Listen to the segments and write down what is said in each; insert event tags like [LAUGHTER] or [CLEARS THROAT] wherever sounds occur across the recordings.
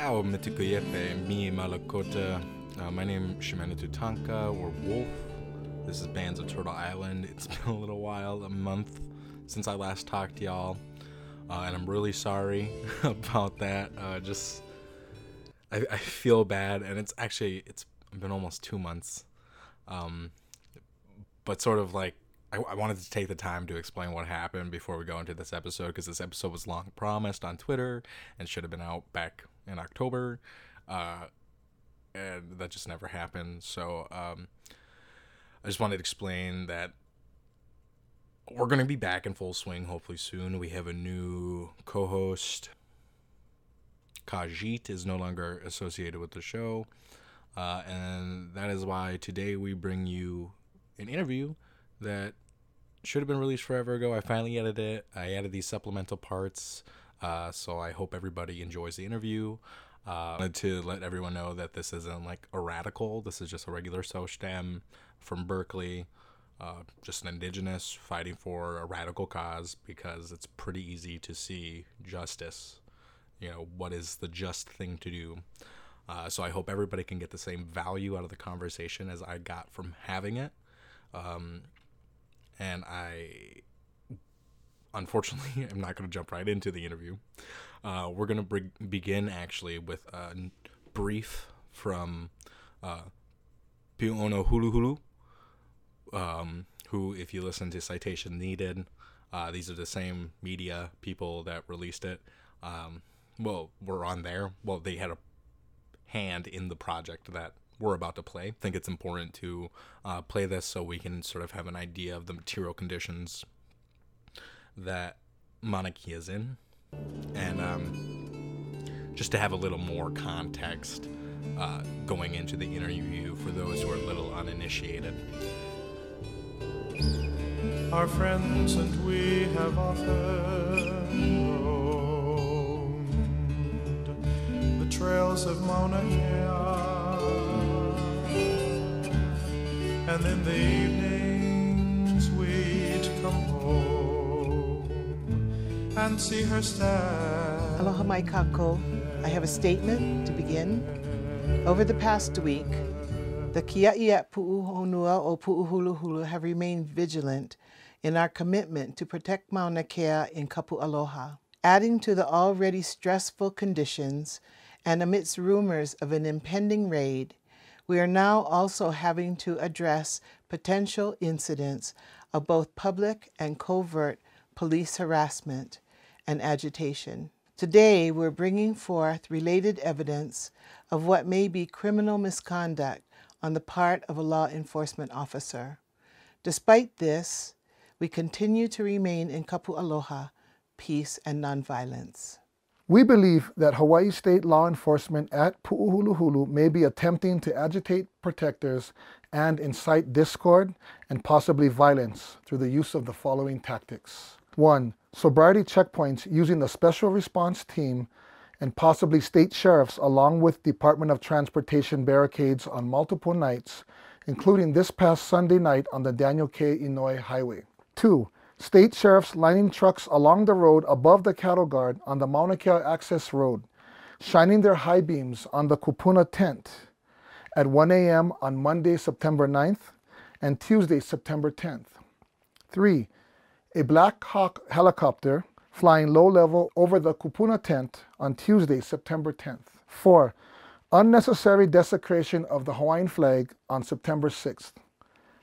Ao Mitikuyepe, mi Malakota. Uh, my name is Shimena Tutanka, or Wolf. This is Bands of Turtle Island. It's [LAUGHS] been a little while, a month since I last talked to y'all. Uh, and I'm really sorry [LAUGHS] about that. Uh, just, I, I feel bad, and it's actually, it's been almost two months. Um, but sort of like, I, I wanted to take the time to explain what happened before we go into this episode because this episode was long promised on Twitter and should have been out back in October. Uh, and that just never happened. So um, I just wanted to explain that we're going to be back in full swing hopefully soon. We have a new co host. Kajit is no longer associated with the show. Uh, and that is why today we bring you an interview that should have been released forever ago. I finally edited it. I added these supplemental parts. Uh, so I hope everybody enjoys the interview. Uh, wanted to let everyone know that this isn't like a radical. This is just a regular SocDem from Berkeley, uh, just an indigenous fighting for a radical cause because it's pretty easy to see justice. You know, what is the just thing to do? Uh, so I hope everybody can get the same value out of the conversation as I got from having it. Um, and I unfortunately, [LAUGHS] I'm not going to jump right into the interview. Uh, we're going to begin actually with a brief from uh, Pi'ono Hulu Hulu, um, who, if you listen to Citation Needed, uh, these are the same media people that released it. Um, well, were on there. Well, they had a hand in the project that we're about to play. I think it's important to uh, play this so we can sort of have an idea of the material conditions that Kea is in. And um, just to have a little more context uh, going into the interview for those who are a little uninitiated. Our friends and we have often roamed the trails of Mauna Kea. And in the evenings we'd come home and see her stand. Aloha mai kakou. I have a statement to begin. Over the past week, the Kia'i at Pu'uhonua o Pu'uhuluhulu have remained vigilant in our commitment to protect Mauna Kea in Kapu Aloha. Adding to the already stressful conditions and amidst rumors of an impending raid, we are now also having to address potential incidents of both public and covert police harassment and agitation. Today, we're bringing forth related evidence of what may be criminal misconduct on the part of a law enforcement officer. Despite this, we continue to remain in Kapu Aloha, peace and nonviolence. We believe that Hawaii State law enforcement at Pu'uhuluhulu may be attempting to agitate protectors and incite discord and possibly violence through the use of the following tactics. 1. Sobriety checkpoints using the Special Response Team and possibly state sheriffs along with Department of Transportation barricades on multiple nights, including this past Sunday night on the Daniel K. Inouye Highway. 2 State sheriffs lining trucks along the road above the cattle guard on the Mauna Kea Access Road, shining their high beams on the Kupuna tent at 1 a.m. on Monday, September 9th and Tuesday, September 10th. 3. A Black Hawk helicopter flying low level over the Kupuna tent on Tuesday, September 10th. 4. Unnecessary desecration of the Hawaiian flag on September 6th.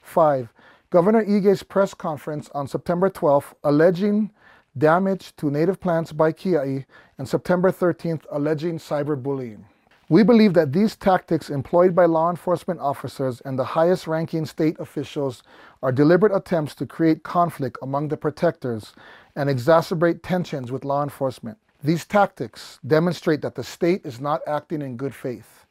5. Governor Ige's press conference on September 12th alleging damage to native plants by Kia'i and September 13th alleging cyberbullying. We believe that these tactics employed by law enforcement officers and the highest ranking state officials are deliberate attempts to create conflict among the protectors and exacerbate tensions with law enforcement. These tactics demonstrate that the state is not acting in good faith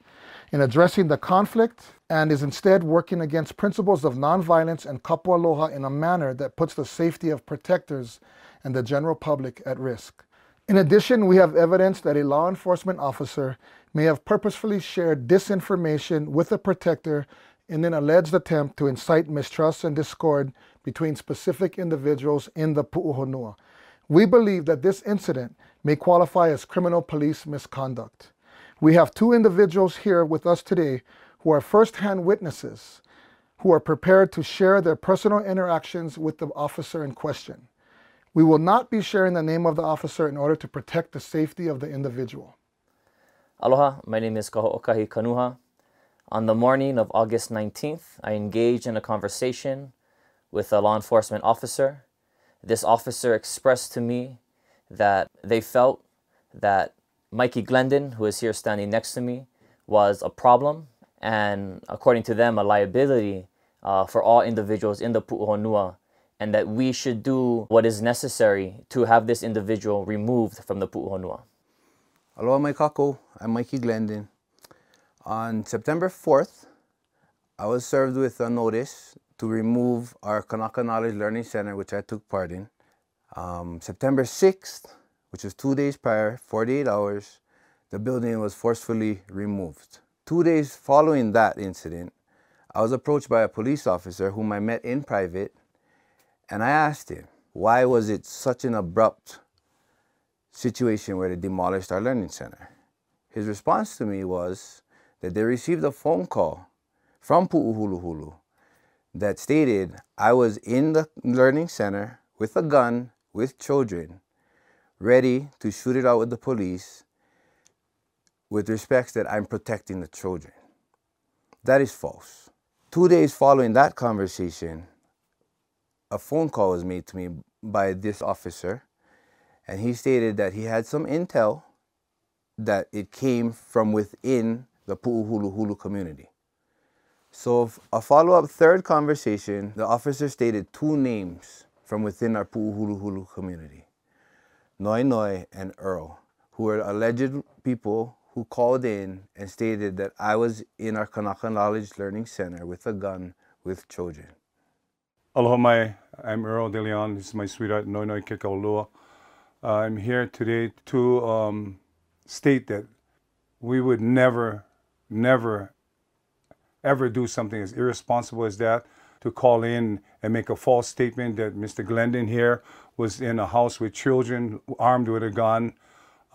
in addressing the conflict and is instead working against principles of nonviolence and kapu aloha in a manner that puts the safety of protectors and the general public at risk. In addition, we have evidence that a law enforcement officer may have purposefully shared disinformation with a protector in an alleged attempt to incite mistrust and discord between specific individuals in the pu'uhonua. We believe that this incident may qualify as criminal police misconduct. We have two individuals here with us today who are first-hand witnesses who are prepared to share their personal interactions with the officer in question. We will not be sharing the name of the officer in order to protect the safety of the individual. Aloha, my name is Kaho'okahi Kanuha. On the morning of August 19th, I engaged in a conversation with a law enforcement officer. This officer expressed to me that they felt that Mikey Glendon, who is here standing next to me, was a problem and, according to them, a liability uh, for all individuals in the Pu'uhonua, and that we should do what is necessary to have this individual removed from the Pu'uhonua. Aloha mai kakou, I'm Mikey Glendon. On September 4th, I was served with a notice to remove our Kanaka Knowledge Learning Center, which I took part in. Um, September 6th, which was two days prior, 48 hours, the building was forcefully removed. Two days following that incident, I was approached by a police officer whom I met in private, and I asked him, why was it such an abrupt situation where they demolished our learning center? His response to me was that they received a phone call from Pu'uhuluhulu that stated I was in the learning center with a gun with children, ready to shoot it out with the police with respects that I'm protecting the children. That is false. Two days following that conversation, a phone call was made to me by this officer, and he stated that he had some intel that it came from within the Pu'uhuluhulu community. So, a follow up third conversation, the officer stated two names from within our Pu'uhuluhulu community Noi Noi and Earl, who were alleged people who called in and stated that I was in our Kanaka Knowledge Learning Center with a gun with children. Aloha mai, I'm Earl De Leon. This is my sweetheart, Noi Kekaulua. I'm here today to um, state that we would never, never, ever do something as irresponsible as that to call in and make a false statement that Mr. Glendon here was in a house with children armed with a gun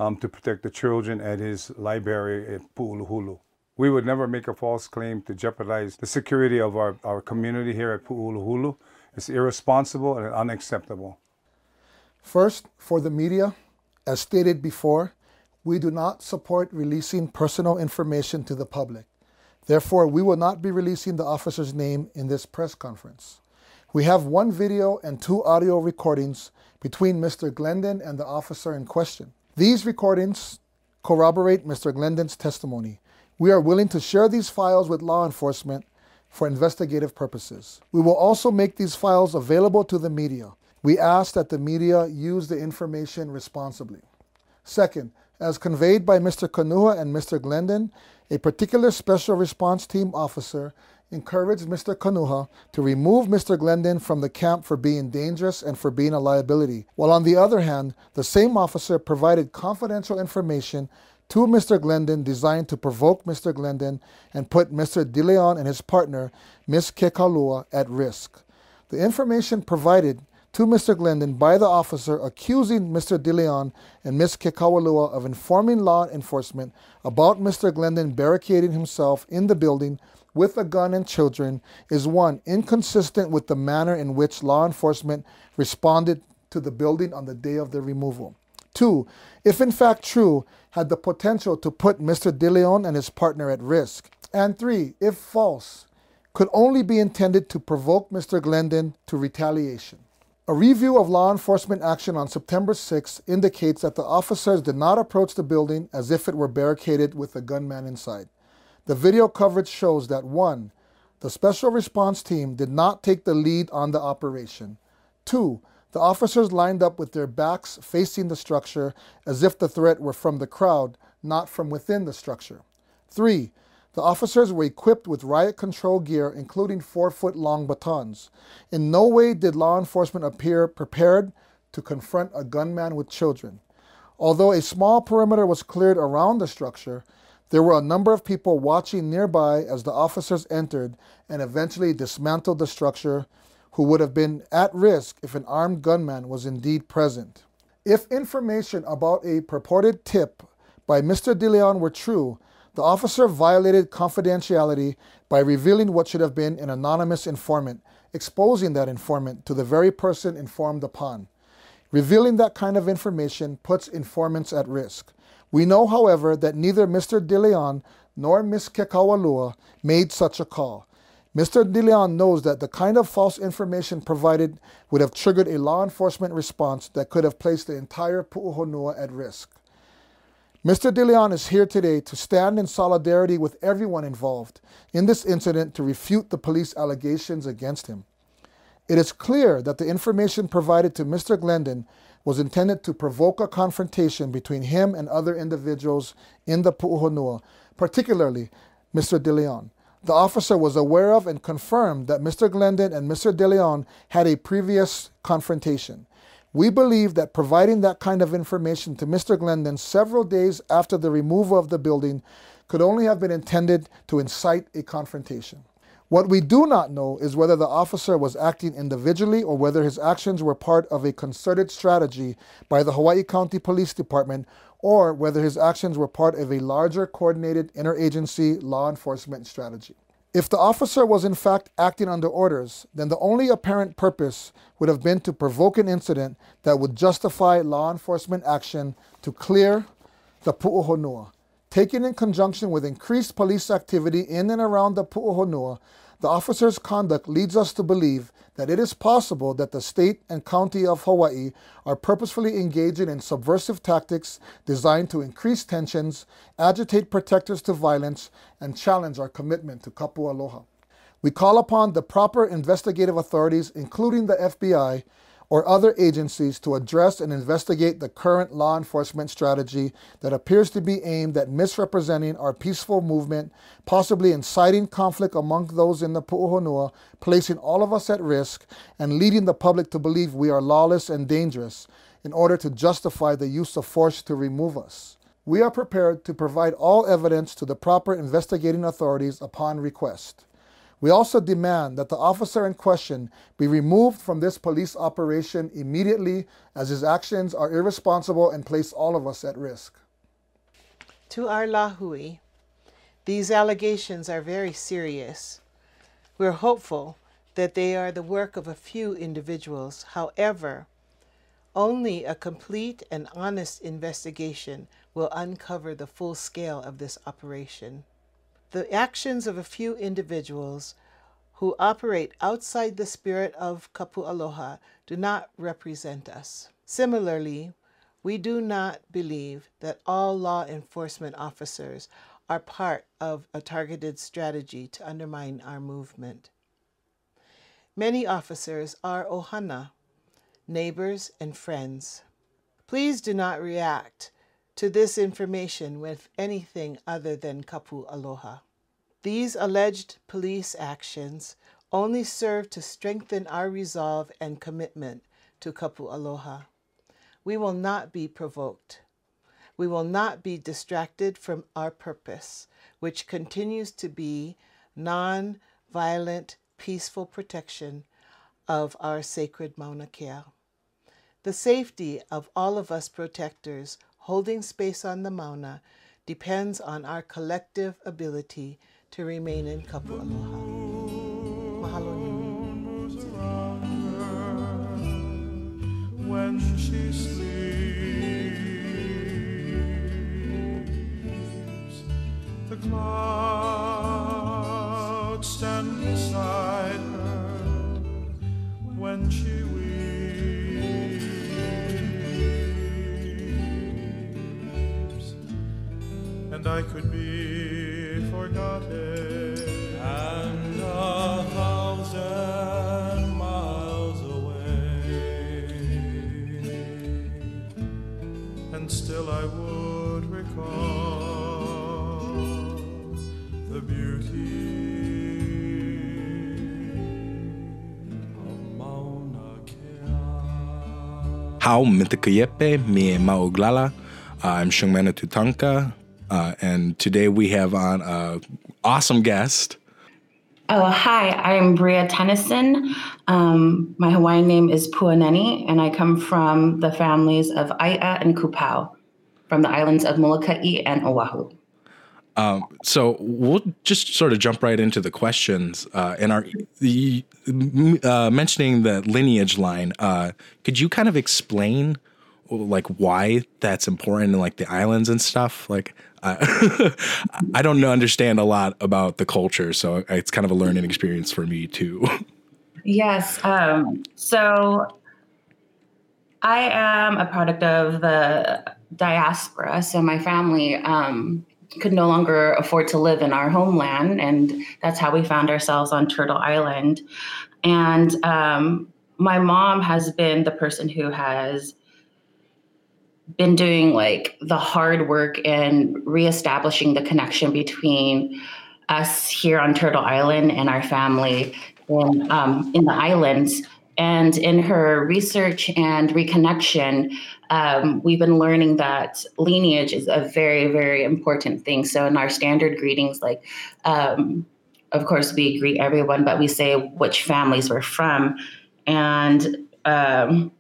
um, to protect the children at his library at Pu'uhuluhulu. We would never make a false claim to jeopardize the security of our, our community here at Pu'uhuluhulu. It's irresponsible and unacceptable. First, for the media, as stated before, we do not support releasing personal information to the public. Therefore, we will not be releasing the officer's name in this press conference. We have one video and two audio recordings between Mr. Glendon and the officer in question. These recordings corroborate Mr. Glendon's testimony. We are willing to share these files with law enforcement for investigative purposes. We will also make these files available to the media. We ask that the media use the information responsibly. Second, as conveyed by Mr. Kanuha and Mr. Glendon, a particular special response team officer encouraged Mr. Kanuha to remove Mr. Glendon from the camp for being dangerous and for being a liability, while on the other hand, the same officer provided confidential information to Mr. Glendon designed to provoke Mr. Glendon and put Mr. DeLeon and his partner, Ms. Kekaulua, at risk. The information provided to Mr. Glendon by the officer accusing Mr. DeLeon and Ms. Kekaulua of informing law enforcement about Mr. Glendon barricading himself in the building with a gun and children is one, inconsistent with the manner in which law enforcement responded to the building on the day of the removal. Two, if in fact true, had the potential to put Mr. DeLeon and his partner at risk. And three, if false, could only be intended to provoke Mr. Glendon to retaliation. A review of law enforcement action on September 6 indicates that the officers did not approach the building as if it were barricaded with a gunman inside. The video coverage shows that 1. The special response team did not take the lead on the operation. 2. The officers lined up with their backs facing the structure as if the threat were from the crowd, not from within the structure. 3. The officers were equipped with riot control gear, including four foot long batons. In no way did law enforcement appear prepared to confront a gunman with children. Although a small perimeter was cleared around the structure, there were a number of people watching nearby as the officers entered and eventually dismantled the structure who would have been at risk if an armed gunman was indeed present. If information about a purported tip by Mr. DeLeon were true, the officer violated confidentiality by revealing what should have been an anonymous informant, exposing that informant to the very person informed upon. Revealing that kind of information puts informants at risk. We know, however, that neither Mr. DeLeon nor Ms. Kekaulua made such a call. Mr. DeLeon knows that the kind of false information provided would have triggered a law enforcement response that could have placed the entire Pu'uhonua at risk. Mr. DeLeon is here today to stand in solidarity with everyone involved in this incident to refute the police allegations against him. It is clear that the information provided to Mr. Glendon was intended to provoke a confrontation between him and other individuals in the Pu'uhonua, particularly Mr. DeLeon. The officer was aware of and confirmed that Mr. Glendon and Mr. DeLeon had a previous confrontation. We believe that providing that kind of information to Mr. Glendon several days after the removal of the building could only have been intended to incite a confrontation. What we do not know is whether the officer was acting individually or whether his actions were part of a concerted strategy by the Hawaii County Police Department or whether his actions were part of a larger coordinated interagency law enforcement strategy. If the officer was in fact acting under orders, then the only apparent purpose would have been to provoke an incident that would justify law enforcement action to clear the Pu'uhonua. Taken in conjunction with increased police activity in and around the Pu'uhonua, the officer's conduct leads us to believe that it is possible that the state and county of Hawaii are purposefully engaging in subversive tactics designed to increase tensions, agitate protectors to violence, and challenge our commitment to kapu aloha. We call upon the proper investigative authorities, including the FBI, or other agencies to address and investigate the current law enforcement strategy that appears to be aimed at misrepresenting our peaceful movement, possibly inciting conflict among those in the Pu'uhonua, placing all of us at risk, and leading the public to believe we are lawless and dangerous in order to justify the use of force to remove us. We are prepared to provide all evidence to the proper investigating authorities upon request. We also demand that the officer in question be removed from this police operation immediately as his actions are irresponsible and place all of us at risk. To our lahui, these allegations are very serious. We're hopeful that they are the work of a few individuals. However, only a complete and honest investigation will uncover the full scale of this operation. The actions of a few individuals who operate outside the spirit of kapu aloha do not represent us. Similarly, we do not believe that all law enforcement officers are part of a targeted strategy to undermine our movement. Many officers are ohana, neighbors and friends. Please do not react to this information with anything other than kapu aloha. These alleged police actions only serve to strengthen our resolve and commitment to kapu aloha. We will not be provoked. We will not be distracted from our purpose, which continues to be non violent, peaceful protection of our sacred Mauna Kea. The safety of all of us protectors holding space on the Mauna depends on our collective ability to remain in kapu aloha. Mahalo nui. when she sleeps. The and I could be forgotten and a thousand miles away and still I would recall the beauty of Mauna Kea. How Mintakayepe, me Mauglala. I'm Shungmana Tutanka, uh, and today we have on a awesome guest. Oh, hi, I'm Bria Tennyson. Um, my Hawaiian name is Puaneni, and I come from the families of Ai'a and Kupau. from the islands of Molokai and Oahu. Um, so we'll just sort of jump right into the questions. Uh, and our the uh, mentioning the lineage line, uh, could you kind of explain like why that's important in like the islands and stuff? Like, [LAUGHS] I don't understand a lot about the culture, so it's kind of a learning experience for me too. [LAUGHS] Yes. Um, so I am a product of the diaspora. So my family um, could no longer afford to live in our homeland, and that's how we found ourselves on Turtle Island. And um, my mom has been the person who has been doing like the hard work in reestablishing the connection between us here on Turtle Island and our family in, um, in the islands. And in her research and reconnection, um, we've been learning that lineage is a very, very important thing. So in our standard greetings, like, um, of course, we greet everyone, but we say which families we're from. And um,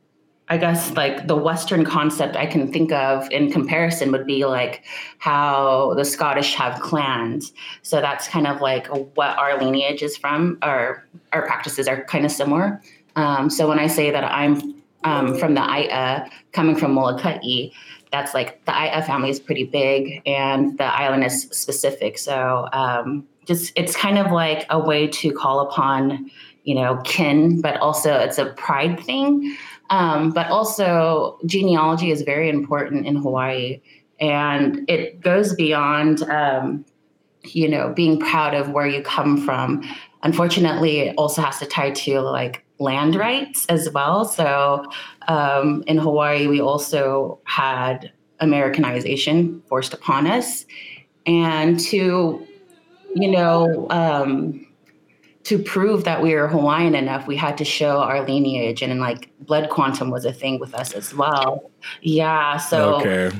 I guess like the Western concept I can think of in comparison would be like how the Scottish have clans. So that's kind of like what our lineage is from. Our our practices are kind of similar. Um, so when I say that I'm um, from the Ai'a, coming from Molokai, that's like the Ai'a family is pretty big, and the island is specific. So um, just it's kind of like a way to call upon you know kin, but also it's a pride thing. Um, but also, genealogy is very important in Hawaii, and it goes beyond, um, you know, being proud of where you come from. Unfortunately, it also has to tie to like land rights as well. So, um, in Hawaii, we also had Americanization forced upon us, and to, you know um, to prove that we were Hawaiian enough, we had to show our lineage, and, like blood quantum was a thing with us as well. Yeah, so okay.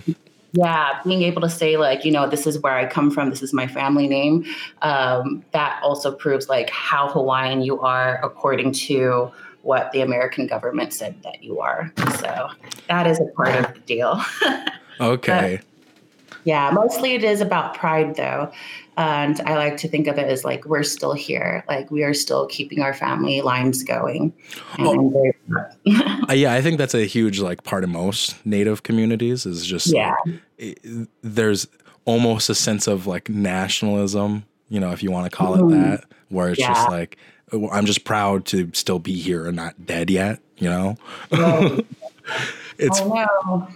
yeah, being able to say like, you know, this is where I come from, this is my family name, um, that also proves like how Hawaiian you are according to what the American government said that you are. So that is a part of the deal. [LAUGHS] Okay. But, yeah, mostly it is about pride though. And I like to think of it as like we're still here, like we are still keeping our family lines going. Uh, yeah, I think that's a huge like part of most native communities is just Yeah. like, it- there's almost a sense of like nationalism, you know, if you want to call it that, where it's Yeah. just like "Oh, I'm just proud to still be here and not dead yet, you know. Right. [LAUGHS] it's know.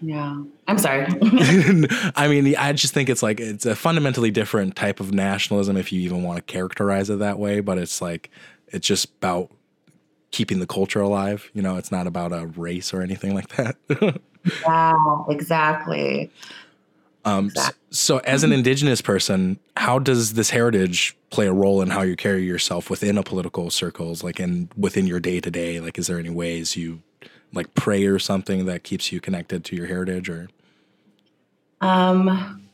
Yeah. I'm sorry. [LAUGHS] I mean, I just think it's like it's a fundamentally different type of nationalism if you even want to characterize it that way, but it's like it's just about keeping the culture alive, you know, it's not about a race or anything like that. [LAUGHS] wow, exactly. Um, s- so, as an indigenous person, how does this heritage play a role in how you carry yourself within a political circles, like in within your day to day? Like, is there any ways you like pray or something that keeps you connected to your heritage? Or Um,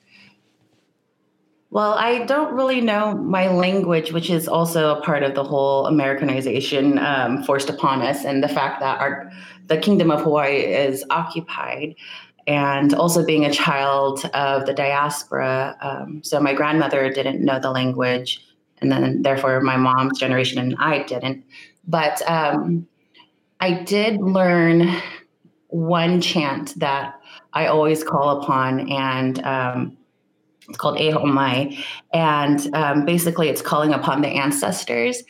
well, I don't really know my language, which is also a part of the whole Americanization um, forced upon us, and the fact that our the Kingdom of Hawaii is occupied, and also being a child of the diaspora. Um, so my grandmother didn't know the language, and then therefore my mom's generation and I didn't. But um, I did learn one chant that I always call upon, and um, it's called Ehomai. And um, basically, it's calling upon the ancestors.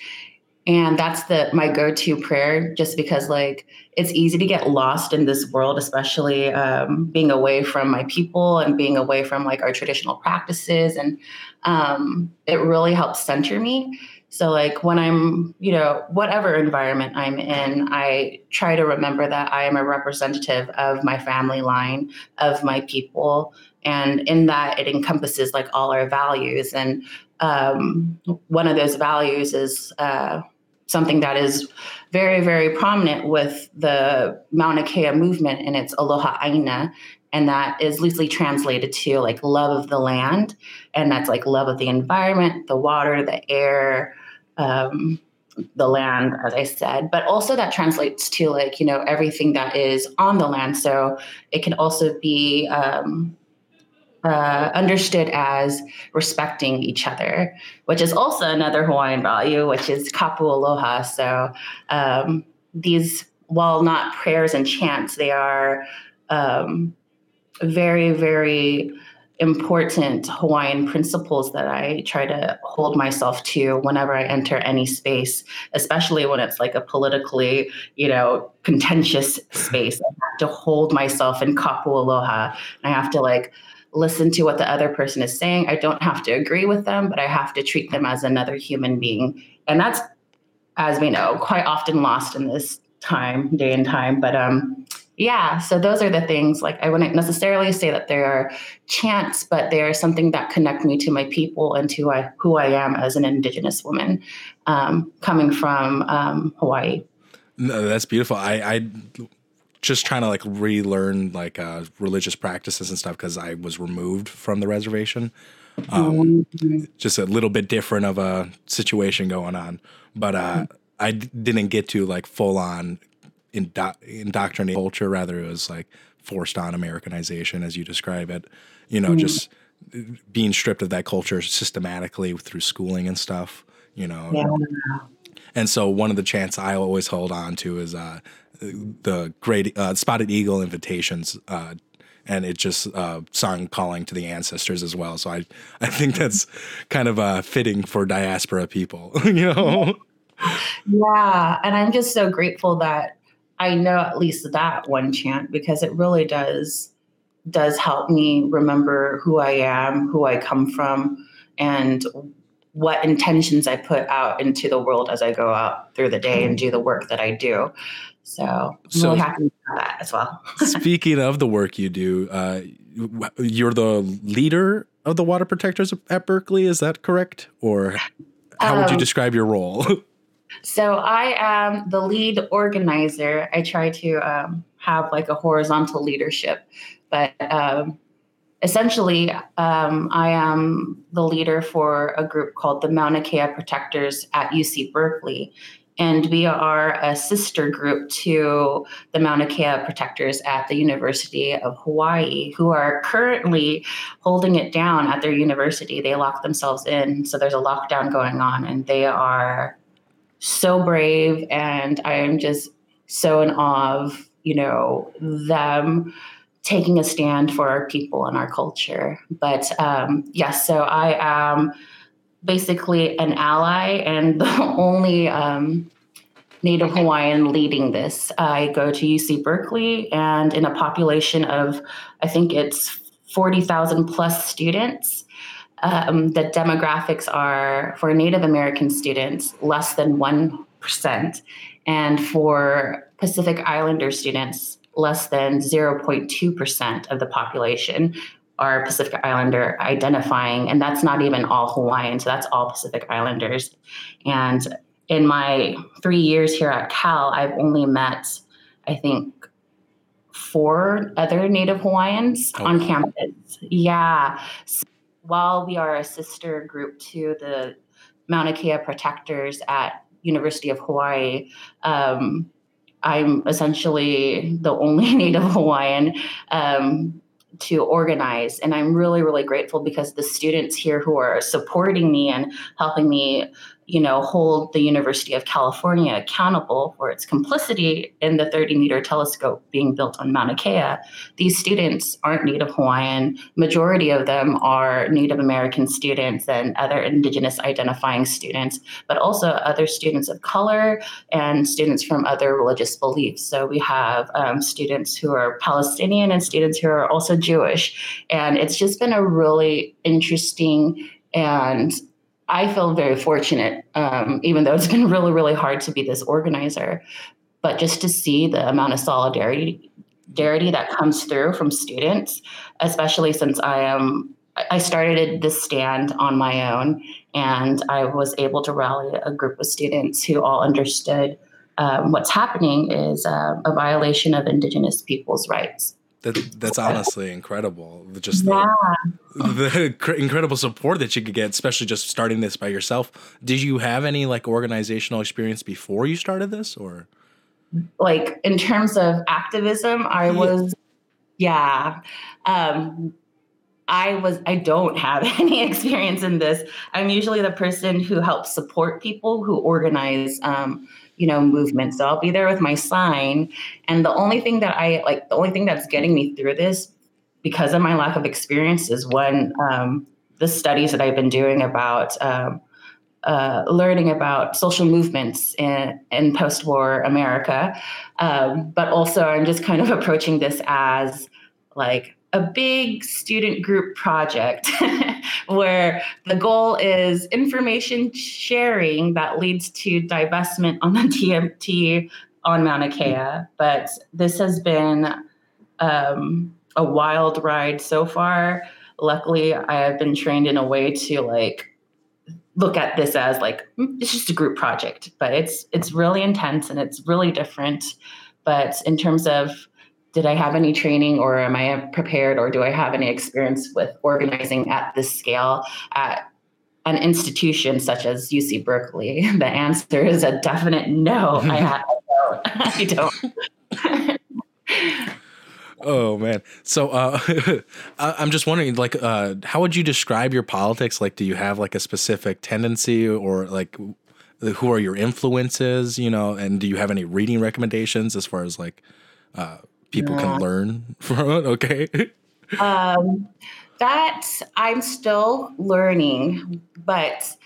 And that's the my go-to prayer, just because like it's easy to get lost in this world, especially um, being away from my people and being away from like our traditional practices, and um, it really helps center me. So like when I'm, you know, whatever environment I'm in, I try to remember that I am a representative of my family line, of my people, and in that it encompasses like all our values. And um, one of those values is uh, something that is very, very prominent with the Mauna Kea movement, and it's Aloha Aina. And that is loosely translated to like love of the land. And that's like love of the environment, the water, the air, um, the land, as I said, but also that translates to like, you know, everything that is on the land. So it can also be um, uh, understood as respecting each other, which is also another Hawaiian value, which is kapu aloha. So um, these, while not prayers and chants, they are um, very, very important Hawaiian principles that I try to hold myself to whenever I enter any space, especially when it's like a politically, you know, contentious space. I have to hold myself in kapu aloha. I have to like listen to what the other person is saying. I don't have to agree with them, but I have to treat them as another human being. And that's, as we know, quite often lost in this time, day and time. But um yeah, so those are the things. Like I wouldn't necessarily say that they are chants, but they are something that connect me to my people and to I, who I am as an Indigenous woman um, coming from um, Hawaii. No, that's beautiful. I, I just trying to like relearn like uh, religious practices and stuff because I was removed from the reservation. Um, mm-hmm. Just a little bit different of a situation going on, but uh, mm-hmm. I d- didn't get to like full on indo- indoctrinate culture. Rather, it was like forced on Americanization, as you describe it. You know, mm-hmm. just being stripped of that culture systematically through schooling and stuff. You know, yeah. and so one of the chants I always hold on to is uh, the great uh, spotted eagle invitations. Uh, and it just uh, song calling to the ancestors as well. So I, I think that's kind of uh, fitting for diaspora people, [LAUGHS] you know. Yeah, and I'm just so grateful that I know at least that one chant because it really does does help me remember who I am, who I come from, and what intentions I put out into the world as I go out through the day and do the work that I do. So I'm so, really happy for that as well. [LAUGHS] speaking of the work you do, uh, you're the leader of the water protectors at Berkeley. Is that correct? Or how um, would you um, describe your role? [LAUGHS] So I am the lead organizer. I try to um, have like a horizontal leadership, but um, essentially, um, I am the leader for a group called the Mauna Kea Protectors at UC Berkeley. And we are a sister group to the Mauna Kea Protectors at the University of Hawaii, who are currently holding it down at their university. They lock themselves in, so there's a lockdown going on, and they are so brave and I am just so in awe of, you know, them taking a stand for our people and our culture. But um, yes, so I am basically an ally and [LAUGHS] the only um, Native Hawaiian leading this. I go to UC Berkeley, and in a population of, I think it's 40,000 plus students, um, the demographics are for Native American students less than 1%, and for Pacific Islander students, less than 0.2% of the population are Pacific Islander identifying, and that's not even all Hawaiian, so that's all Pacific Islanders. And in my three years here at Cal, I've only met, I think, four other Native Hawaiians oh. on campus. Yeah. So while we are a sister group to the Mauna Kea Protectors at University of Hawaii, um, I'm essentially the only [LAUGHS] Native Hawaiian um, to organize. And I'm really, really grateful because the students here who are supporting me and helping me you know, hold the University of California accountable for its complicity in the 30 meter telescope being built on Mauna Kea. These students aren't Native Hawaiian. Majority of them are Native American students and other Indigenous identifying students, but also other students of color and students from other religious beliefs. So we have um, students who are Palestinian and students who are also Jewish. And it's just been a really interesting and I feel very fortunate, um, even though it's [LAUGHS] been really, really hard to be this organizer. But just to see the amount of solidarity that comes through from students, especially since I am, I started this stand on my own, and I was able to rally a group of students who all understood um, what's happening is uh, a violation of Indigenous people's rights. That that's honestly incredible. Just the, Yeah. the cr- incredible support that you could get, especially just starting this by yourself. Did you have any like organizational experience before you started this, or? like in terms of activism i was yeah um i was i don't have [LAUGHS] any experience in this i'm usually the person who helps support people who organize um you know movements so i'll be there with my sign and the only thing that i like the only thing that's getting me through this because of my lack of experience is when um the studies that i've been doing about um uh, learning about social movements in, in post-war America, um, but also I'm just kind of approaching this as like a big student group project [LAUGHS] where the goal is information sharing that leads to divestment on the [LAUGHS] TMT on Mauna Kea. But this has been um, a wild ride so far. Luckily, I have been trained in a way to like look at this as like mm, it's just a group project but it's it's really intense and it's really different but in terms of did i have any training or am i prepared or do i have any experience with organizing at this scale at an institution such as uc berkeley [LAUGHS] the answer is a definite no i, [LAUGHS] don't, [LAUGHS] I don't. Oh man. So uh, I- I'm just wondering, like, uh, how would you describe your politics? Like, do you have like a specific tendency, or like, who are your influences? You know, and do you have any reading recommendations as far as like uh, people Yeah. can learn [LAUGHS] from it? Okay. um, that I'm still learning, but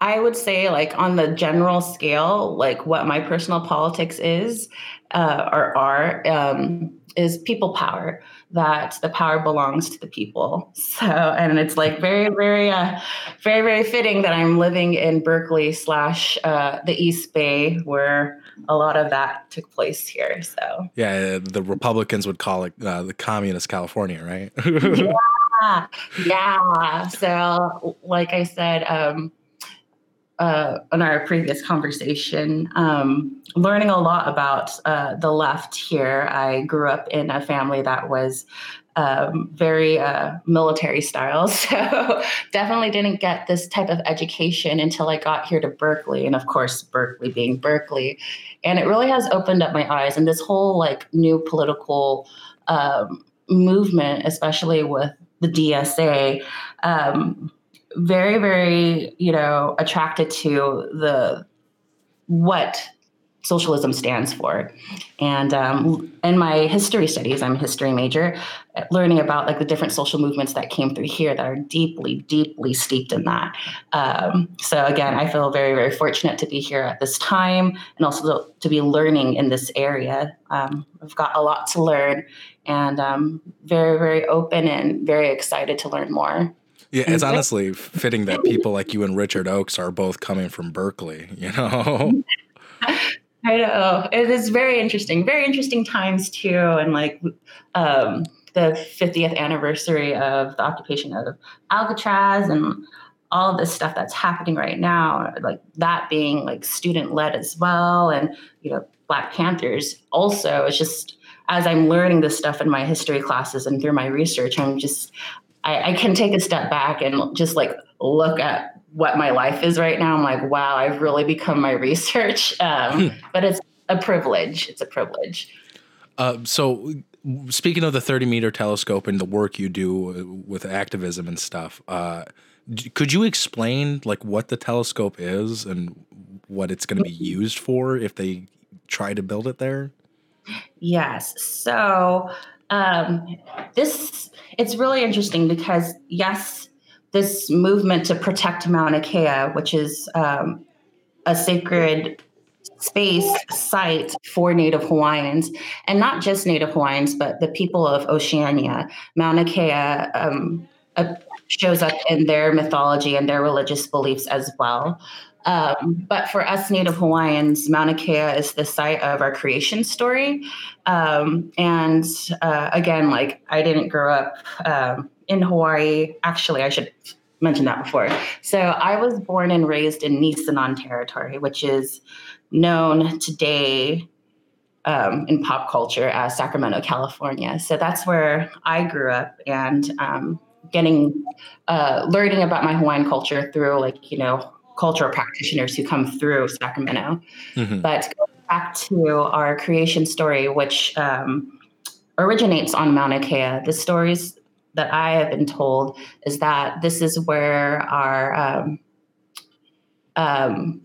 I would say, like on the general scale, like what my personal politics is uh, or are um, is people power. That the power belongs to the people. [LAUGHS] So, and it's like very, very, uh, very, very fitting that I'm living in Berkeley slash uh, the East Bay, where a lot of that took place here. So. yeah, the Republicans would call it uh, the communist California, right? [LAUGHS] yeah, yeah. So, like I said, um, uh, in our previous conversation, um, learning a lot about uh, the left here. I grew up in a family that was um, very uh, military style, [LAUGHS] so definitely didn't get this type of education until I got here to Berkeley, and of course, Berkeley being Berkeley, and it really has opened up my eyes. And this whole like new political um, movement, especially with the DSA. Um, very very you know attracted to the what socialism stands for and um, in my history studies i'm a history major learning about like the different social movements that came through here that are deeply deeply steeped in that um, so again i feel very very fortunate to be here at this time and also to be learning in this area um, i've got a lot to learn and um, very very open and very excited to learn more yeah, it's honestly fitting that people like you and Richard Oakes are both coming from Berkeley. You know. [LAUGHS] I know it is very interesting, very interesting times too, and like um, the 50th anniversary of the occupation of Alcatraz and all this stuff that's happening right now, like that being like student led as well, and you know Black Panthers also. It's just as I'm learning this stuff in my history classes and through my research, I'm just I, I can take a step back and just like look at what my life is right now. I'm like, wow, I've really become my research. [LAUGHS] Um, but it's a privilege. It's a privilege. Uh, so, speaking of the 30 meter telescope and the work you do with activism and stuff, uh, could you explain like what the telescope is and what it's going to be used for if they try to build it there? Yes. So um, this it's really interesting because yes, this movement to protect Mauna Kea, which is um, a sacred space site for Native Hawaiians, and not just Native Hawaiians, but the people of Oceania. Mauna Kea um, uh, shows up in their mythology and their religious beliefs as well. Um, but for us Native Hawaiians, Mauna Kea is the site of our creation story. Um, and uh, again, like I didn't grow up um, in Hawaii. Actually, I should mention that before. So I was born and raised in Nisenan territory, which is known today um, in pop culture as Sacramento, California. So that's where I grew up and um, getting uh, learning about my Hawaiian culture through like you know cultural practitioners who come through Sacramento. Mhm. But going back to our creation story, which um, originates on Mauna Kea, the stories that I have been told is that this is where our um, um,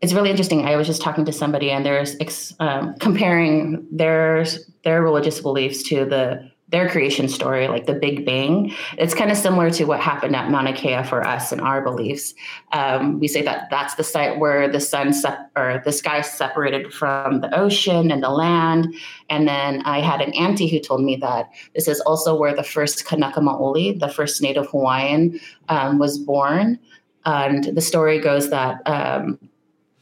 it's really interesting. I was just talking to somebody, and there's ex- um, comparing their their religious beliefs to the their creation story, like the Big Bang. It's kind of similar to what happened at Mauna Kea for us and our beliefs. Um, we say that that's the site where the sun sep- or the sky separated from the ocean and the land. And then I had an auntie who told me that this is also where the first Kanaka Maoli, the first Native Hawaiian, um, was born. And the story goes that um,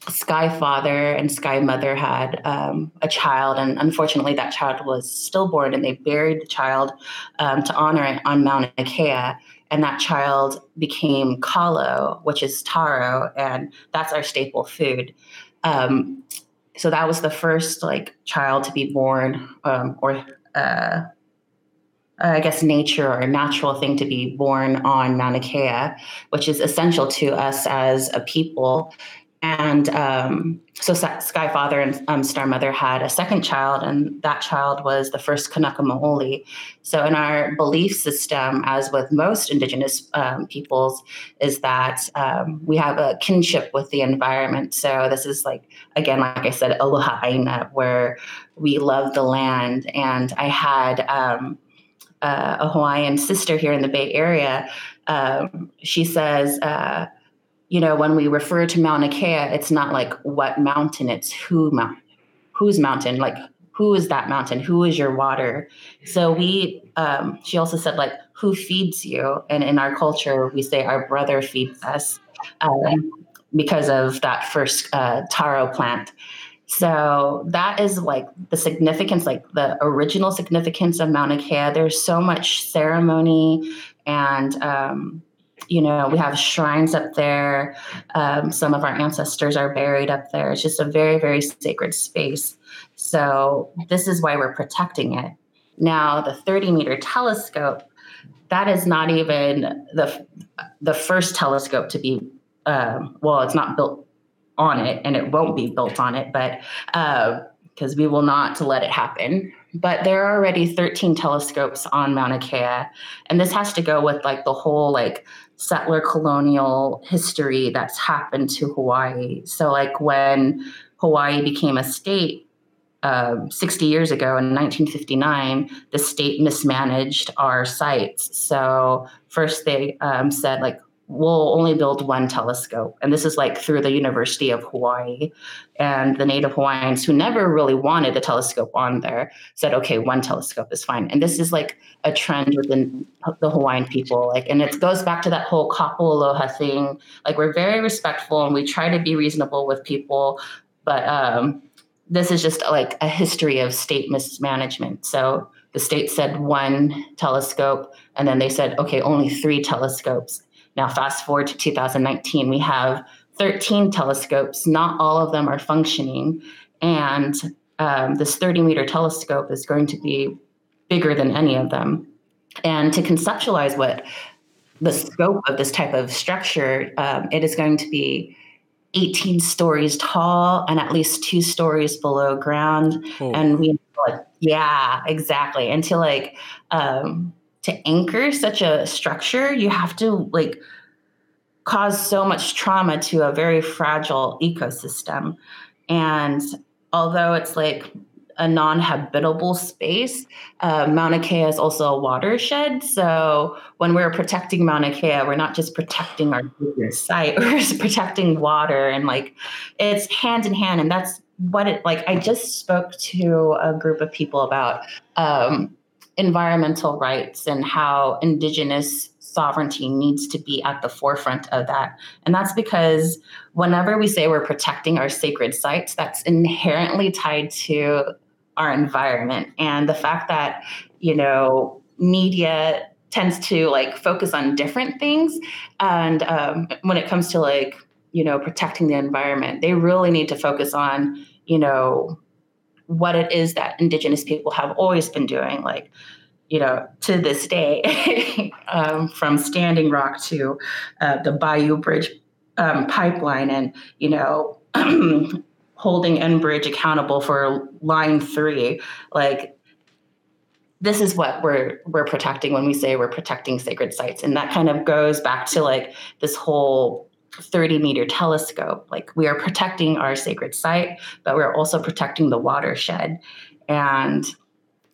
Sky Father and Sky Mother had um, a child, and unfortunately, that child was stillborn, and they buried the child um, to honor it on Mauna Kea. And that child became kalo, which is taro, and that's our staple food. Um, so that was the first like child to be born, um, or uh, I guess nature or natural thing to be born on Mauna Kea, which is essential to us as a people. And um, so Sky Father and um, Star Mother had a second child, and that child was the first Kanaka Maoli. So in our belief system, as with most Indigenous um, peoples, is that um, we have a kinship with the environment. So this is like, again, like I said, Aloha Aina, where we love the land. And I had um, uh, a Hawaiian sister here in the Bay Area. Um, she says, uh, you know, when we refer to Mauna Kea, it's not like what mountain, it's who mountain, whose mountain, like who is that mountain, who is your water. So we, um, she also said like who feeds you, and in our culture we say our brother feeds us um, because of that first uh, taro plant. So that is like the significance, like the original significance of Mauna Kea. There's so much ceremony and um, you know, we have shrines up there. Um, some of our ancestors are buried up there. It's just a very, very sacred space. So, this is why we're protecting it. Now, the 30 meter telescope, that is not even the, the first telescope to be, um, well, it's not built on it and it won't be built on it, but because we will not let it happen. But there are already 13 telescopes on Mauna Kea. And this has to go with like the whole like settler colonial history that's happened to Hawaii. So, like when Hawaii became a state um 60 years ago in 1959, the state mismanaged our sites. So, first they um, said, like, we'll only build one telescope. And this is like through the University of Hawaii. And the Native Hawaiians who never really wanted a telescope on there said, okay, one telescope is fine. And this is like a trend within the Hawaiian people. Like, and it goes back to that whole kapu aloha thing. Like, we're very respectful and we try to be reasonable with people. But um, this is just like a history of state mismanagement. So the state said one telescope, and then they said, okay, only three telescopes. Now, fast forward to 2019, we have 13 telescopes. Not all of them are functioning. And um, this 30 meter telescope is going to be bigger than any of them. And to conceptualize what the scope of this type of structure, um, it is going to be 18 stories tall and at least two stories below ground. Oh. And we, like, yeah, exactly. And to like, um, to anchor such a structure, you have to like cause so much trauma to a very fragile ecosystem. And although it's like a non-habitable space, uh, Mauna Kea is also a watershed. So when we're protecting Mauna Kea, we're not just protecting our site, [LAUGHS] we're just protecting water and like it's hand in hand. And that's what it like. I just spoke to a group of people about um, environmental rights and how indigenous sovereignty needs to be at the forefront of that. And that's because whenever we say we're protecting our sacred sites, that's inherently tied to our environment. And the fact that, you know, media tends to like focus on different things. And um, when it comes to like, you know, protecting the environment, they really need to focus on, you know, what it is that indigenous people have always been doing like you know to this day [LAUGHS] um, from standing rock to uh, the bayou bridge um, pipeline and you know [CLEARS THROAT] holding enbridge accountable for line three. Like this is what we're we're protecting when we say we're protecting sacred sites. And that kind of goes back to like this whole 30 meter telescope like we are protecting our sacred site but we're also protecting the watershed and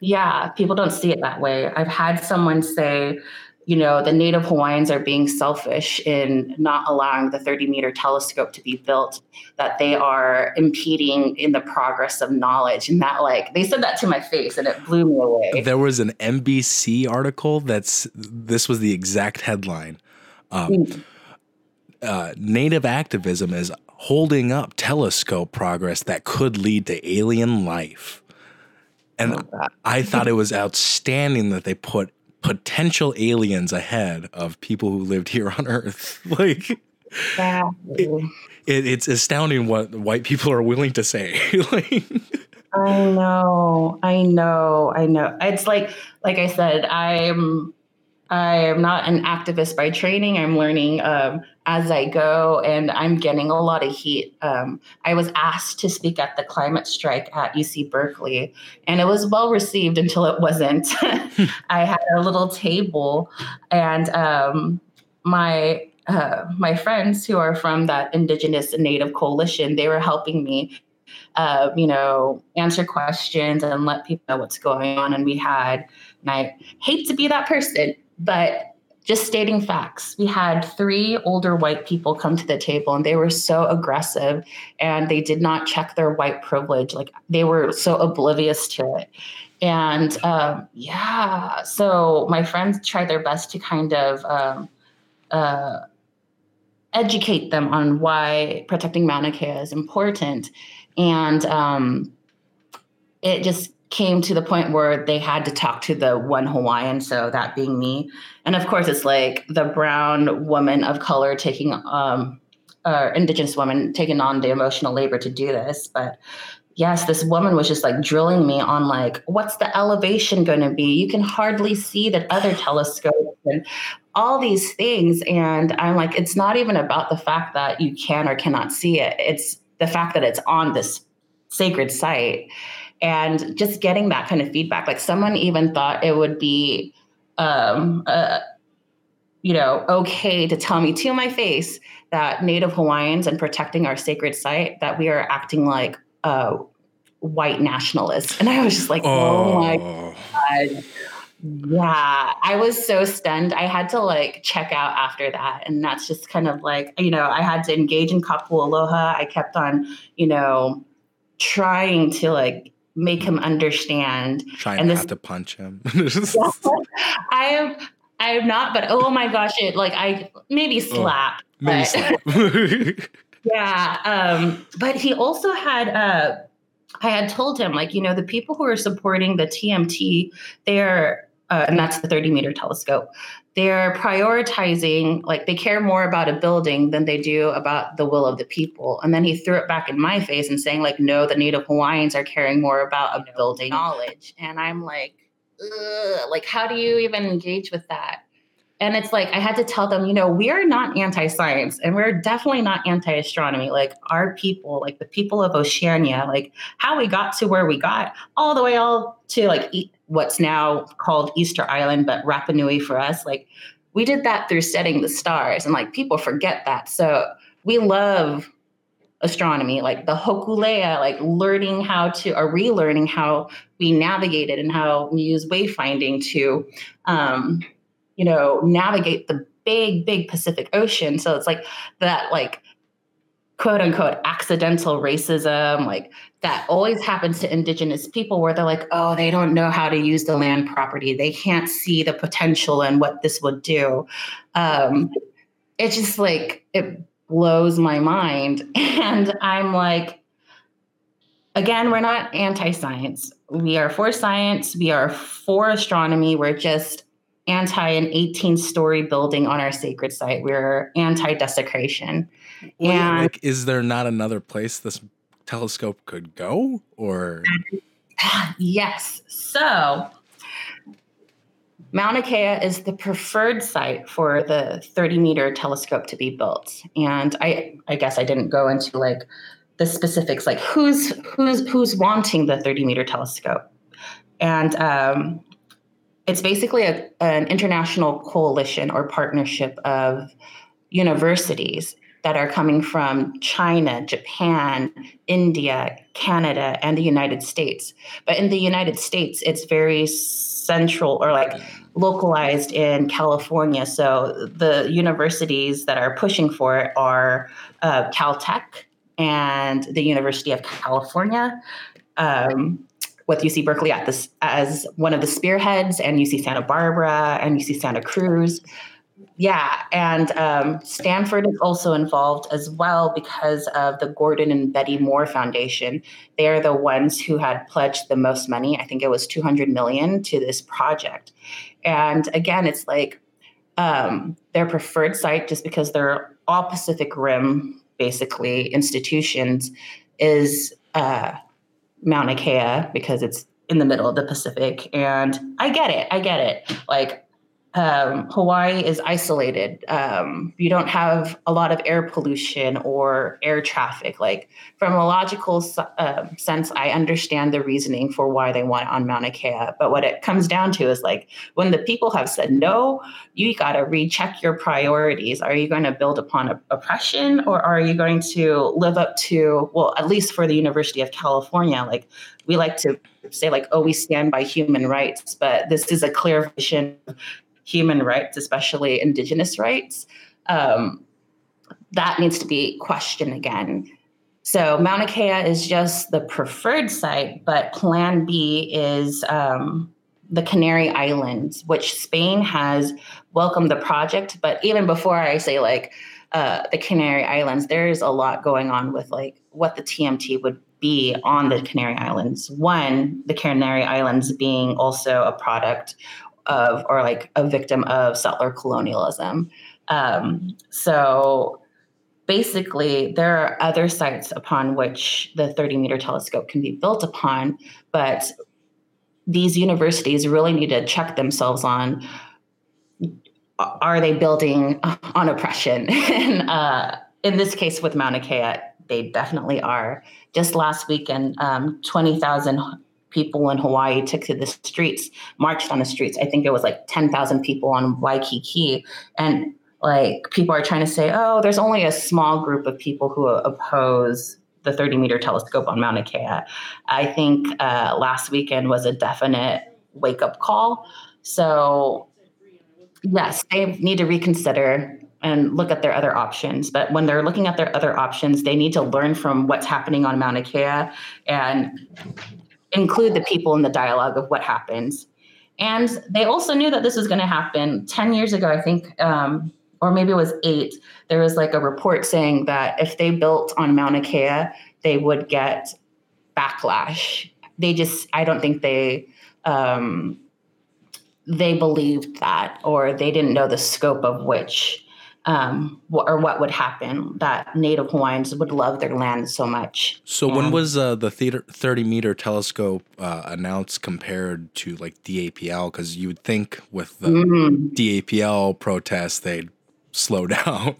yeah people don't see it that way i've had someone say you know, the native Hawaiians are being selfish in not allowing the 30 meter telescope to be built, that they are impeding in the progress of knowledge. And that, like, they said that to my face and it blew me away. There was an NBC article that's, this was the exact headline. Um, Mm. Uh, native activism is holding up telescope progress that could lead to alien life. And I thought it was outstanding that they put potential aliens ahead of people who lived here on Earth. [LAUGHS] Like, Yeah. it, it's astounding what white people are willing to say. [LAUGHS] like, I know, I know, I know. It's like, like I said, I'm, I am not an activist by training. I'm learning um, as I go, and I'm getting a lot of heat. Um, I was asked to speak at the climate strike at UC Berkeley, and it was well received until it wasn't. [LAUGHS] I had a little table, and um, my uh, my friends who are from that Indigenous and Native coalition, they were helping me uh, you know, answer questions and let people know what's going on. And we had, and I hate to be that person, but just stating facts. We had three older white people come to the table and they were so aggressive and they did not check their white privilege. Like they were so oblivious to it. And um, yeah, so my friends tried their best to kind of um, uh, educate them on why protecting Mauna Kea is important. And um, it just came to the point where they had to talk to the one Hawaiian, so that being me. And of course, it's like the brown woman of color taking, um, uh, indigenous woman taking on the emotional labor to do this. But yes, this woman was just like drilling me on like, what's the elevation going to be? You can hardly see the other [SIGHS] telescope and all these things. And I'm like, it's not even about the fact that you can or cannot see it. It's the fact that it's on this sacred site and just getting that kind of feedback. Like someone even thought it would be um uh, you know okay to tell me to my face that native hawaiians and protecting our sacred site that we are acting like uh white nationalists. And i was just like oh, my god. Yeah i was so stunned. I had to like check out after that. And that's just kind of like you know i had to engage in kapu aloha. I kept on you know trying to like make him understand trying and not this to punch him. [LAUGHS] [LAUGHS] i am i am not but oh my gosh it like i maybe slap Maybe but- slap. [LAUGHS] yeah um but he also had uh i had told him like you know the people who are supporting the tmt they're uh, and that's the 30 meter telescope they're prioritizing like they care more about a building than they do about the will of the people. And then he threw it back in my face and saying like no the native hawaiians are caring more about a building knowledge. And i'm like Ugh, like how do you even engage with that and it's like I had to tell them, you know, we are not anti-science and we're definitely not anti-astronomy. Like our people, like the people of Oceania, like how we got to where we got, all the way all to like e- what's now called Easter Island, but Rapa Nui for us. Like we did that through setting the stars, and like people forget that. So we love astronomy, like the Hokulea, like learning how to or relearning how we navigated and how we use wayfinding to um, you know, navigate the big, big Pacific Ocean. So it's like that, like, quote unquote, accidental racism, like that always happens to Indigenous people where they're like, oh, they don't know how to use the land property. They can't see the potential and what this would do. Um, it's just like, it blows my mind. [LAUGHS] And I'm like, again, we're not anti science. We are for science. We are for astronomy. We're just anti an 18 story building on our sacred site. We're anti desecration. Well, And- like, is there not another place this telescope could go? Or [SIGHS] yes. So Mauna Kea is the preferred site for the 30 meter telescope to be built. And I, I guess I didn't go into like the specifics, like who's who's who's wanting the 30 meter telescope. And um, it's basically a, an international coalition or partnership of universities that are coming from China, Japan, India, Canada, and the United States. But in the United States, it's very central or like localized in California. So the universities that are pushing for it are uh, Caltech and the University of California. Um, with UC Berkeley at this as one of the spearheads, and UC Santa Barbara and UC Santa Cruz. Yeah, and um, Stanford is also involved as well because of the Gordon and Betty Moore Foundation. They are the ones who had pledged the most money. I think it was 200 million to this project. And again, it's like um, their preferred site, just because they're all Pacific Rim, basically institutions, is uh, Mauna Kea because it's in the middle of the Pacific. And I get it. I get it. Like um, Hawaii is isolated. Um, you don't have a lot of air pollution or air traffic. Like from a logical uh, sense, I understand the reasoning for why they want it on Mauna Kea. But what it comes down to is like when the people have said no, you got to recheck your priorities. Are you going to build upon oppression, or are you going to live up to well, at least for the University of California, like we like to say like oh we stand by human rights but this is a clear vision human rights, especially indigenous rights, um, that needs to be questioned again. So Mauna Kea is just the preferred site, but Plan B is um, the Canary Islands, which Spain has welcomed the project. But even before I say like uh, the Canary Islands, there's a lot going on with like what the TMT would be on the Canary Islands. One, the Canary Islands being also a product of or like a victim of settler colonialism. Um, so basically, there are other sites upon which the 30 meter telescope can be built upon, but these universities really need to check themselves on are they building [LAUGHS] on oppression? [LAUGHS] and uh, in this case, with Mauna Kea, they definitely are. Just last weekend, um, 20,000 people in Hawaii took to the streets, marched on the streets. I think it was like 10,000 people on Waikiki. And like people are trying to say, oh, there's only a small group of people who oppose the 30 meter telescope on Mauna Kea. I think uh, last weekend was a definite wake up call. So, yes, they need to reconsider and look at their other options. But when they're looking at their other options, they need to learn from what's happening on Mauna Kea and include the people in the dialogue of what happens. And they also knew that this was going to happen 10 years ago, I think, um, or maybe it was eight. There was like a report saying that if they built on Mauna Kea, they would get backlash. They just, I don't think they, um, they believed that, or they didn't know the scope of which um, or what would happen that Native Hawaiians would love their land so much. So and when was uh, the theater, 30 meter telescope uh, announced compared to like DAPL? Because you would think with the mm. DAPL protests they'd slow [LAUGHS] down.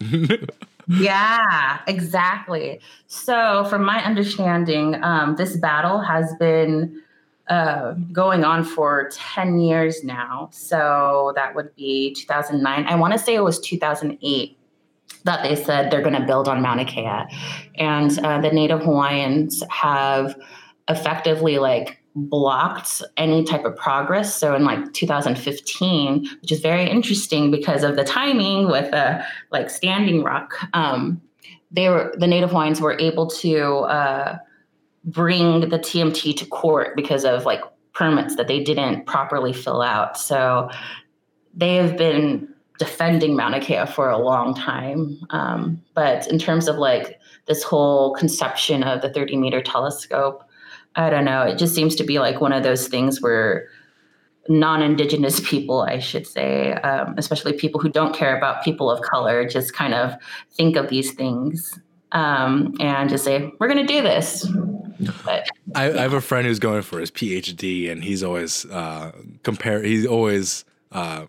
yeah, exactly. So from my understanding, um, this battle has been uh, going on for 10 years now. So that would be 2009. I want to say it was 2008 that they said they're going to build on Mauna Kea. And uh, the Native Hawaiians have effectively like blocked any type of progress. So in like 2015, which is very interesting because of the timing with uh, like Standing Rock, um, they were the Native Hawaiians were able to uh, bring the TMT to court because of like permits that they didn't properly fill out. So they have been defending Mauna Kea for a long time. Um, but in terms of like this whole conception of the 30 meter telescope, I don't know. It just seems to be like one of those things where non-indigenous people i should say um, especially people who don't care about people of color just kind of think of these things um, and just say, we're going to do this. But I, I have a friend who's going for his PhD, and he's always uh, compare. He always uh,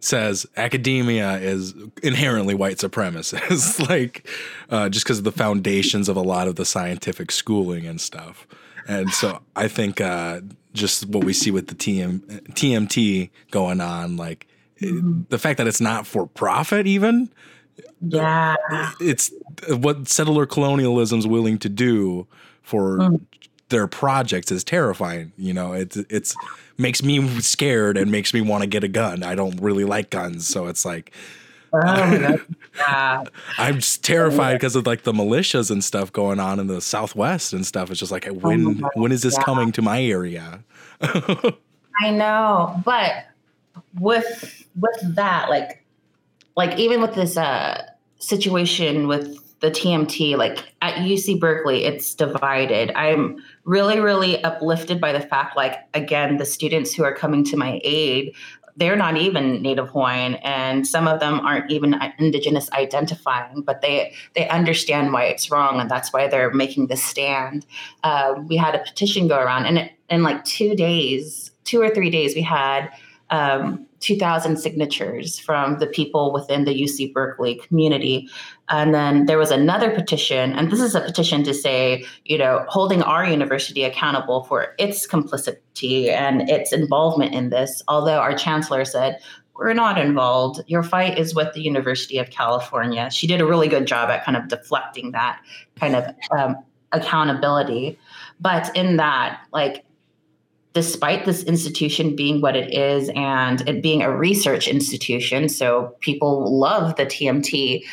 says academia is inherently white supremacist, [LAUGHS] like uh, just because of the foundations of a lot of the scientific schooling and stuff. And so I think uh, just what we see with the TM, TMT going on, like it- the fact that it's not for profit, even yeah. it's what settler colonialism's willing to do for Mm. their projects is terrifying. You know, it's it's makes me scared and makes me want to get a gun. I don't really like guns, so it's like Oh. [LAUGHS] Yeah. I'm just terrified because of like the militias and stuff going on in the Southwest and stuff. It's just like when God, when is this yeah. coming to my area? [LAUGHS] I know, but with with that, like, like even with this uh situation with the TMT, like at UC Berkeley, it's divided. I'm really, really uplifted by the fact, like, again, the students who are coming to my aid, they're not even Native Hawaiian, and some of them aren't even Indigenous identifying, but they they understand why it's wrong, and that's why they're making this stand. Uh, we had a petition go around, and it, in like two days, two or three days, we had um, 2,000 signatures from the people within the UC Berkeley community. And then there was another petition, and this is a petition to say, you know, holding our university accountable for its complicity and its involvement in this. Although our chancellor said, we're not involved. Your fight is with the University of California. She did a really good job at kind of deflecting that kind of um, accountability. But in that, like, despite this institution being what it is and it being a research institution, so people love the TMT,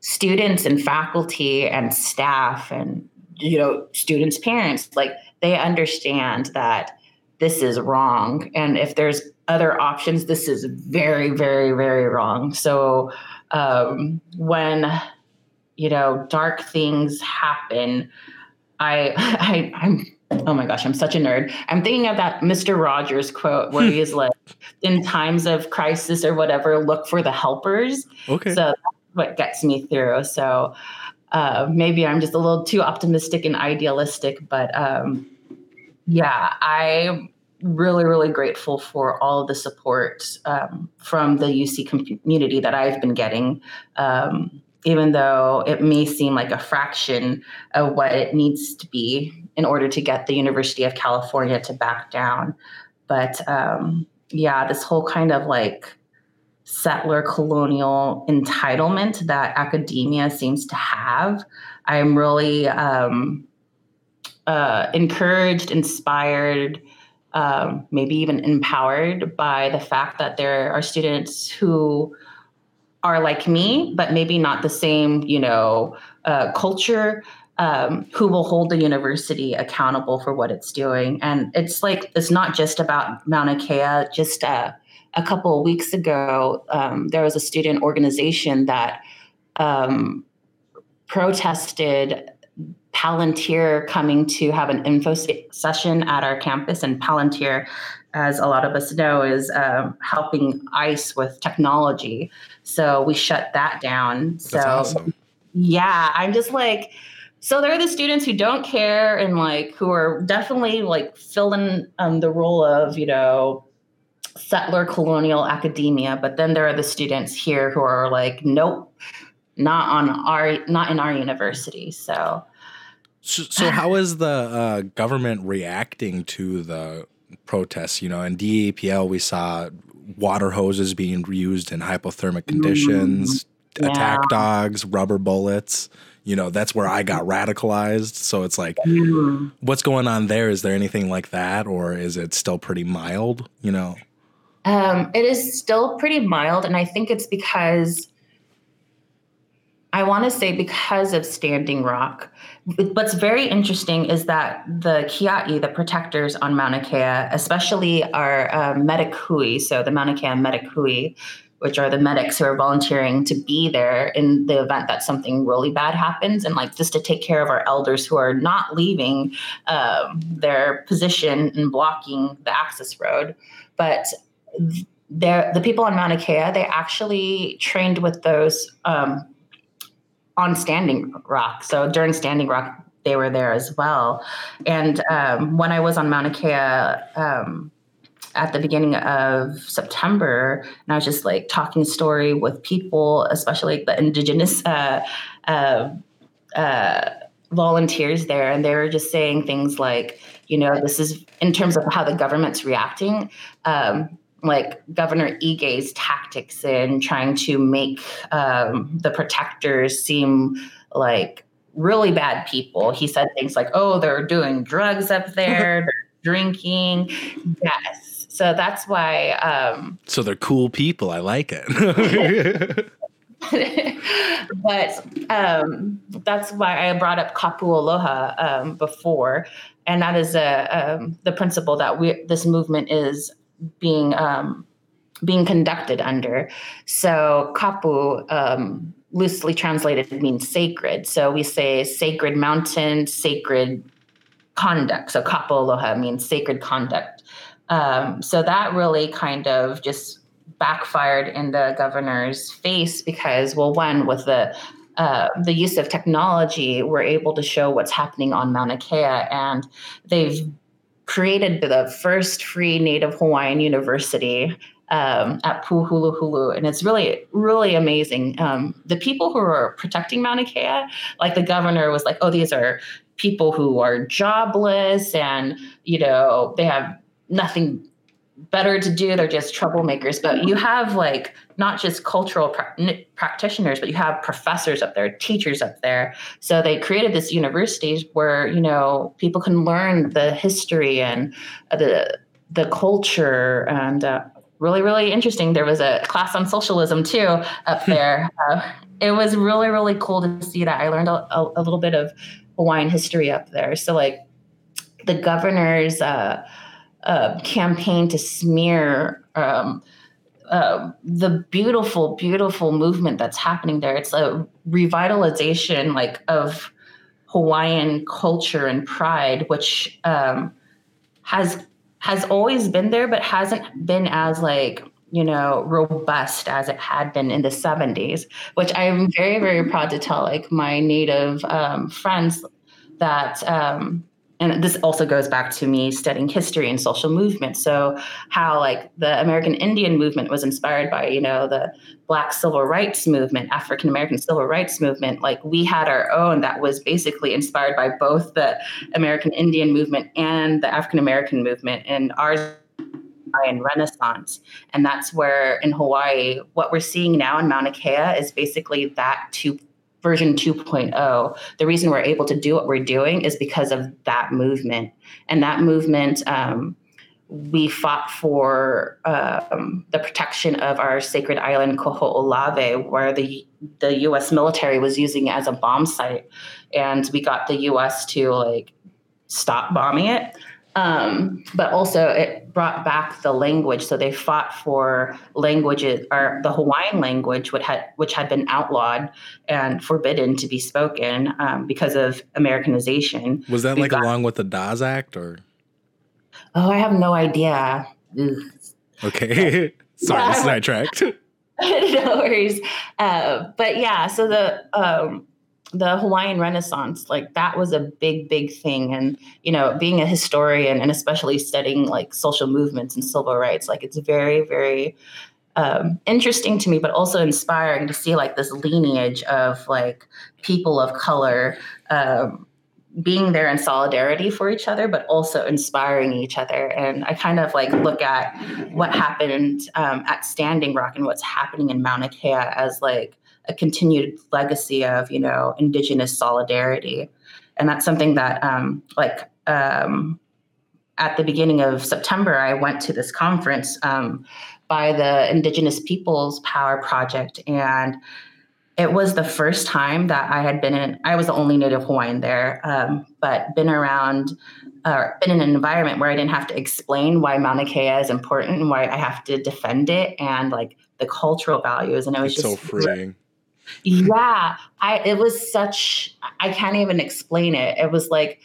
students and faculty and staff and you know students parents like they understand that this is wrong. And if there's other options this is very very very wrong. So um, when you know dark things happen i [LAUGHS] i i'm oh my gosh i'm such a nerd i'm thinking of that mr rogers quote where he's like in times of crisis or whatever look for the helpers Okay. so that's what gets me through. So uh, maybe I'm just a little too optimistic and idealistic, but um, yeah, I'm really, really grateful for all of the support um, from the UC community that I've been getting. Um, even though it may seem like a fraction of what it needs to be in order to get the University of California to back down. But um, yeah, this whole kind of like settler colonial entitlement that academia seems to have. I'm really um, uh, encouraged, inspired, um, maybe even empowered by the fact that there are students who are like me, but maybe not the same, you know, uh, culture. Um, who will hold the university accountable for what it's doing? And it's like it's not just about Mauna Kea. Just uh, a couple of weeks ago, um, there was a student organization that um, protested Palantir coming to have an info session at our campus. And Palantir, as a lot of us know, is um, helping ICE with technology. So we shut that down. So awesome. yeah, I'm just like, so there are the students who don't care and like who are definitely like filling um, the role of, you know, settler colonial academia. But then there are the students here who are like, nope, not on our, not in our university. So So, so how is the uh, government reacting to the protests? You know, in DAPL, we saw water hoses being used in hypothermic conditions, Yeah. attack dogs, rubber bullets. You know, that's where I got radicalized. So it's like, mm, what's going on there? Is there anything like that, or is it still pretty mild? You know, Um, it is still pretty mild, and I think it's because I want to say because of Standing Rock. What's very interesting is that the Kia'i, the protectors on Mauna Kea, especially our uh, medic hui, so the Mauna Kea medic hui, which are the medics who are volunteering to be there in the event that something really bad happens, and like just to take care of our elders who are not leaving um, their position and blocking the access road, but they're, the people on Mauna Kea, they actually trained with those um, on Standing Rock. So during Standing Rock, they were there as well. And um, when I was on Mauna Kea um, at the beginning of September, and I was just like talking story with people, especially the indigenous uh, uh, uh, volunteers there, and they were just saying things like, you know, this is in terms of how the government's reacting. Um, like Governor Ige's tactics in trying to make um, the protectors seem like really bad people. He said things like, "Oh, they're doing drugs up there, [LAUGHS] they're drinking." Yes, so that's why. Um, So they're cool people. I like it. [LAUGHS] but um, that's why I brought up kapu aloha um, before, and that is a, um, the principle that we this movement is being um, being conducted under. So kapu, um, loosely translated, means sacred. So we say sacred mountain, sacred conduct. So kapu aloha means sacred conduct. Um, so that really kind of just backfired in the governor's face because, well, one with the uh, the use of technology, we're able to show what's happening on Mauna Kea, and they've created the first free Native Hawaiian university um, at Pu'uhuluhulu, and it's really, really amazing. Um, the people who are protecting Mauna Kea, like the governor was like, "Oh, these are people who are jobless, and you know they have nothing better to do. They're just troublemakers." But you have like not just cultural pra- practitioners, but you have professors up there, teachers up there. So they created this university where you know people can learn the history and uh, the the culture and uh, really really interesting. There was a class on socialism too up there. uh, it was really really cool to see that. I learned a, a, a little bit of Hawaiian history up there. So like the governor's. Uh, campaign to smear um, uh, the beautiful, beautiful movement that's happening there. It's a revitalization, like of Hawaiian culture and pride, which um, has has always been there, but hasn't been as like you know robust as it had been in the 70s which i'm very very proud to tell like my native um, friends that um, and this also goes back to me studying history and social movement. So how like the american indian movement was inspired by you know the black civil rights movement african american civil rights movement. Like we had our own that was basically inspired by both the american indian movement and the african american movement. And ours and renaissance. And that's where in hawaii what we're seeing now in mauna kea is basically that two version 2.0 the reason we're able to do what we're doing is because of that movement and that movement um, we fought for um, the protection of our sacred island Kaho'olawe, where the the U.S. military was using it as a bomb site, and we got the U.S. to like stop bombing it. Um, but also, it brought back the language. So they fought for languages, or the Hawaiian language, which had which had been outlawed and forbidden to be spoken um, because of Americanization. Was that We like got- along with the Dawes Act or? Oh, I have no idea. Ugh. Okay. [LAUGHS] Sorry, Yeah. sidetracked. [LAUGHS] no worries. Uh, but yeah, so the um, the Hawaiian Renaissance, like that was a big, big thing. And you know, being a historian and especially studying like social movements and civil rights, like it's very, very um, interesting to me, but also inspiring to see like this lineage of like people of color. Um, being there in solidarity for each other, but also inspiring each other. And I kind of like look at what happened um, at Standing Rock and what's happening in Mauna Kea as like a continued legacy of you know Indigenous solidarity, and that's something that um, like um, at the beginning of September I went to this conference um, by the Indigenous Peoples Power Project and it was the first time that I had been in. I was the only Native Hawaiian there, um, but been around, uh, been in an environment where I didn't have to explain why Mauna Kea is important and why I have to defend it and like the cultural values. And it was It's so just freeing. [LAUGHS] yeah, I it was such I can't even explain it. It was like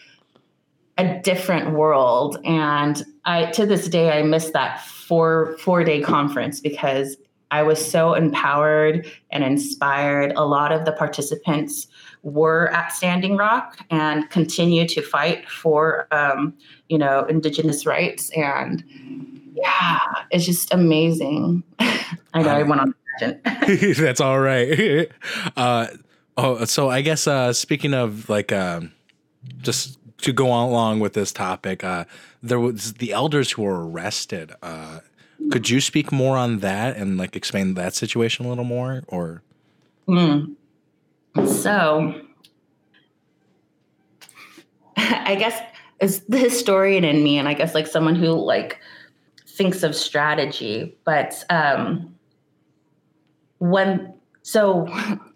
a different world and I to this day I miss that four four day conference because I was so empowered and inspired. A lot of the participants were at Standing Rock and continue to fight for, um, you know, Indigenous rights. And yeah, it's just amazing. [LAUGHS] I know I went on [LAUGHS] [LAUGHS] That's all right. [LAUGHS] Uh, oh, so I guess uh, speaking of like um, just to go on along with this topic, uh, there was the elders who were arrested. Uh, could you speak more on that and like explain that situation a little more, or? Mm. So, I guess as the historian in me, and I guess like someone who like thinks of strategy, but um, when so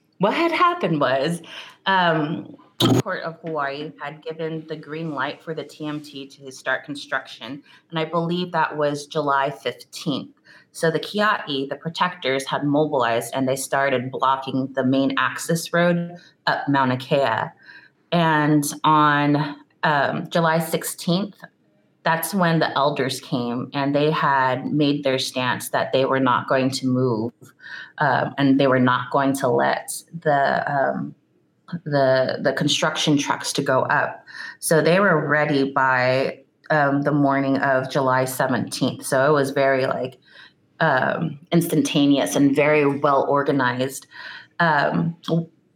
[LAUGHS] what had happened was um, the Court of Hawaii had given the green light for the TMT to start construction, and I believe that was July 15th. So the Kia'i, the protectors, had mobilized and they started blocking the main access road up Mauna Kea. And on um, July 16th, that's when the elders came and they had made their stance that they were not going to move um, and they were not going to let the um, the the construction trucks to go up. So they were ready by um, the morning of July 17th. So it was very like um, instantaneous and very well organized. Um,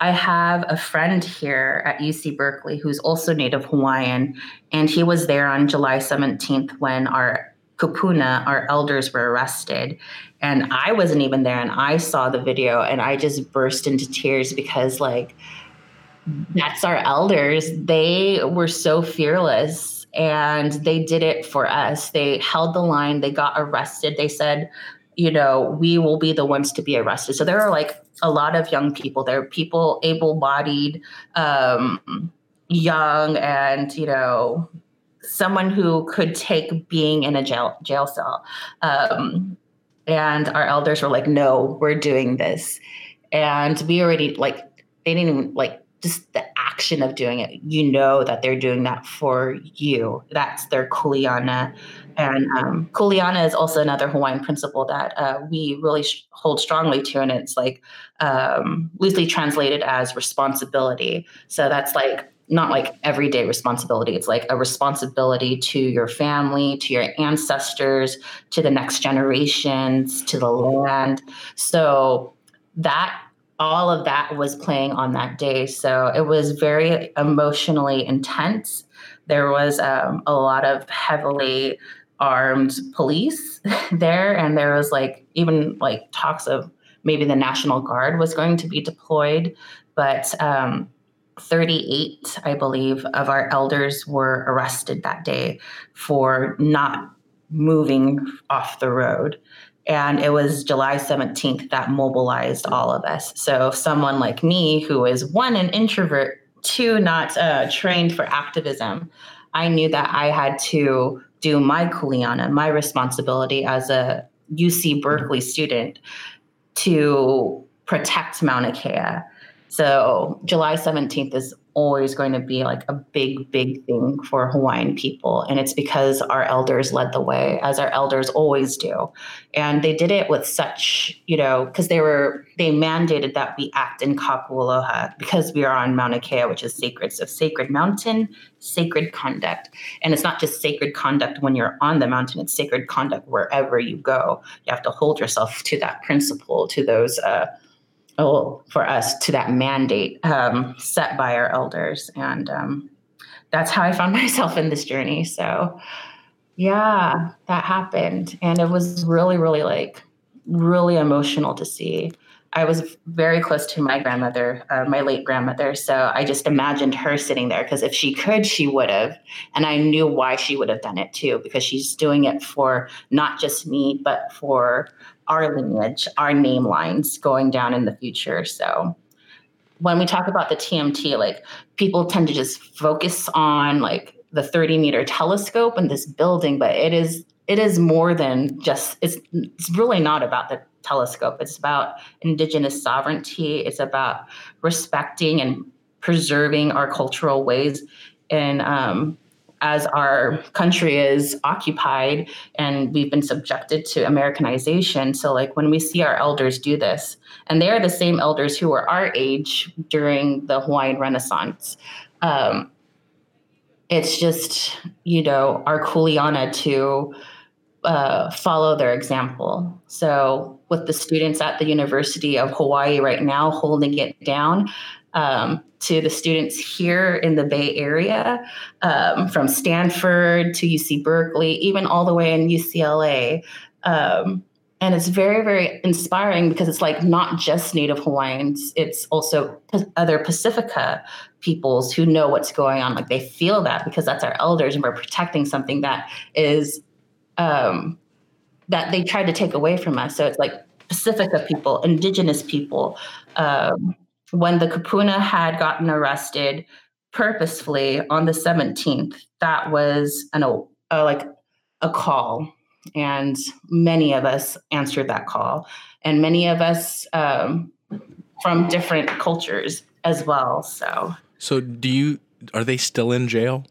I have a friend here at UC Berkeley who's also Native Hawaiian, and he was there on July 17th when our kupuna, our elders, were arrested. And I wasn't even there, and I saw the video, and I just burst into tears because, like, that's our elders. They were so fearless and they did it for us. They held the line, they got arrested. They said, you know, we will be the ones to be arrested. So there are like a lot of young people. There are people able bodied, um, young, and, you know, someone who could take being in a jail, jail cell. Um, and our elders were like, no, we're doing this. And we already, like, they didn't even, like, just the action of doing it, you know that they're doing that for you. That's their kuleana. And um, kuleana is also another Hawaiian principle that uh, we really sh- hold strongly to, and it's like um, loosely translated as responsibility. So that's like not like everyday responsibility. It's like a responsibility to your family, to your ancestors, to the next generations, to the land. So that all of that was playing on that day. So it was very emotionally intense. There was um, a lot of heavily armed police [LAUGHS] there, and there was like even like talks of maybe the National Guard was going to be deployed, but um, 38, I believe, of our elders were arrested that day for not moving off the road. And it was July 17th that mobilized all of us. So, someone like me, who is one, an introvert, two, not uh, trained for activism, I knew that I had to do my kuleana, my responsibility as a UC mm-hmm. Berkeley student to protect Mauna Kea. So July 17th is always going to be like a big, big thing for Hawaiian people. And it's because our elders led the way, as our elders always do. And they did it with such, you know, because they were, they mandated that we act in kapu aloha because we are on Mauna Kea, which is sacred. So sacred mountain, sacred conduct. And it's not just sacred conduct when you're on the mountain, it's sacred conduct wherever you go. You have to hold yourself to that principle, to those, uh, oh, for us to that mandate um, set by our elders. And um, that's how I found [LAUGHS] myself in this journey. So, yeah, that happened. And it was really, really like, really emotional to see. I was very close to my grandmother, uh, my late grandmother. So I just imagined her sitting there because if she could, she would have. And I knew why she would have done it too, because she's doing it for not just me, but for our lineage, our name lines going down in the future. So when we talk about the TMT, like people tend to just focus on like the 30 meter telescope and this building, but it is it is more than just it's it's really not about the telescope. It's about indigenous sovereignty. It's about respecting and preserving our cultural ways and um, as our country is occupied and we've been subjected to Americanization. So, like when we see our elders do this, and they are the same elders who were our age during the Hawaiian Renaissance. Um, it's just, you know, our kuleana to uh, follow their example. So, with the students at the University of Hawaii right now holding it down, um, to the students here in the Bay Area, um, from Stanford to UC Berkeley, even all the way in UCLA. Um, and it's very, very inspiring because it's like not just Native Hawaiians, it's also other Pacifica peoples who know what's going on. Like they feel that because that's our elders and we're protecting something that is um, that they tried to take away from us. So it's like Pacifica people, indigenous people. Um, when the Kupuna had gotten arrested purposefully on the 17th, that was an a, like a call, and many of us answered that call, and many of us um, from different cultures as well. So, so do you? Are they still in jail?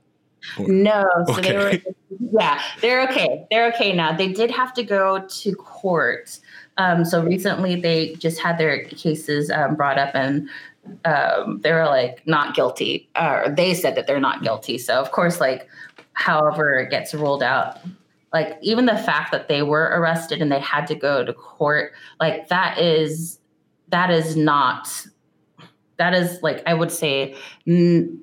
No, so okay. they were. Yeah, they're okay. They're okay now. They did have to go to court. Um, so recently, they just had their cases um, brought up, and um, they were like not guilty, or they said that they're not guilty. So of course, like however it gets ruled out, like even the fact that they were arrested and they had to go to court, like that is that is not that is like I would say. N-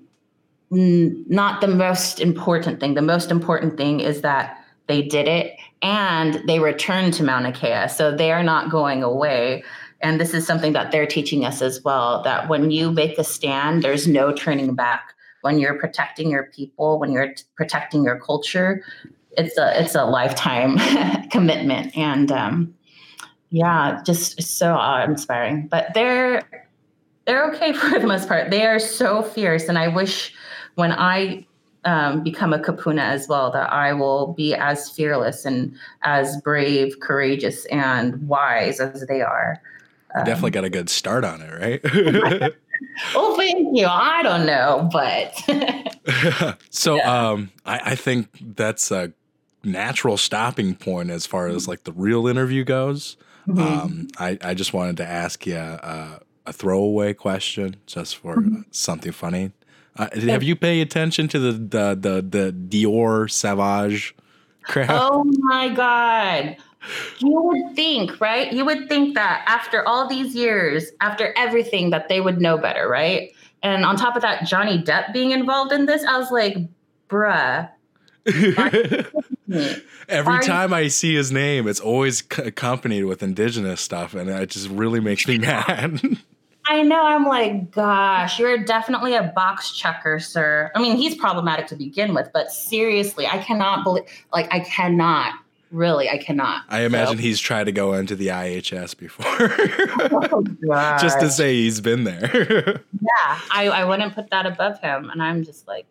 not the most important thing. The most important thing is that they did it and they returned to Mauna Kea. So they are not going away. And this is something that they're teaching us as well that when you make a stand, there's no turning back. When you're protecting your people, when you're t- protecting your culture, it's a it's a lifetime [LAUGHS] commitment. And um, yeah, just so awe inspiring. But they're they're okay [LAUGHS] for the most part. They are so fierce, and I wish when I um, become a kupuna as well, that I will be as fearless and as brave, courageous, and wise as they are. Um, definitely got a good start on it, right? well, [LAUGHS] thank you. I don't know, but [LAUGHS] so [LAUGHS] um, I, I think that's a natural stopping point as far as like the real interview goes. Mm-hmm. Um, I, I just wanted to ask you uh, a throwaway question just for mm-hmm. something funny. Uh, have you paid attention to the the the, the Dior Sauvage crap? Oh my god. You would think, right? You would think that after all these years, after everything, that they would know better, right? And on top of that, Johnny Depp being involved in this, I was like, bruh. [LAUGHS] Every time I see his name, it's always c- accompanied with indigenous stuff, and it just really makes me [LAUGHS] mad. I know. I'm like, gosh, you're definitely a box checker, sir. I mean, he's problematic to begin with, but seriously, I cannot believe, like, I cannot. Really, I cannot. I imagine so. he's tried to go into the IHS before, oh, [LAUGHS] just to say he's been there. [LAUGHS] yeah, I, I wouldn't put that above him, and I'm just like,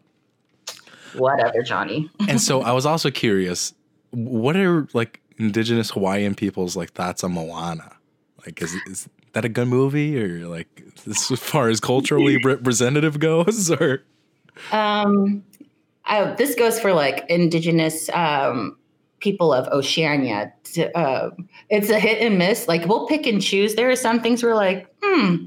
whatever, Johnny. and so [LAUGHS] I was also curious, what are like indigenous Hawaiian people's like thoughts on Moana? Like, is, is that a good movie or like as far as culturally [LAUGHS] representative goes or? Um I, this goes for like indigenous um people of oceania to, uh, it's a hit and miss. Like we'll pick and choose. There are some things we're like hmm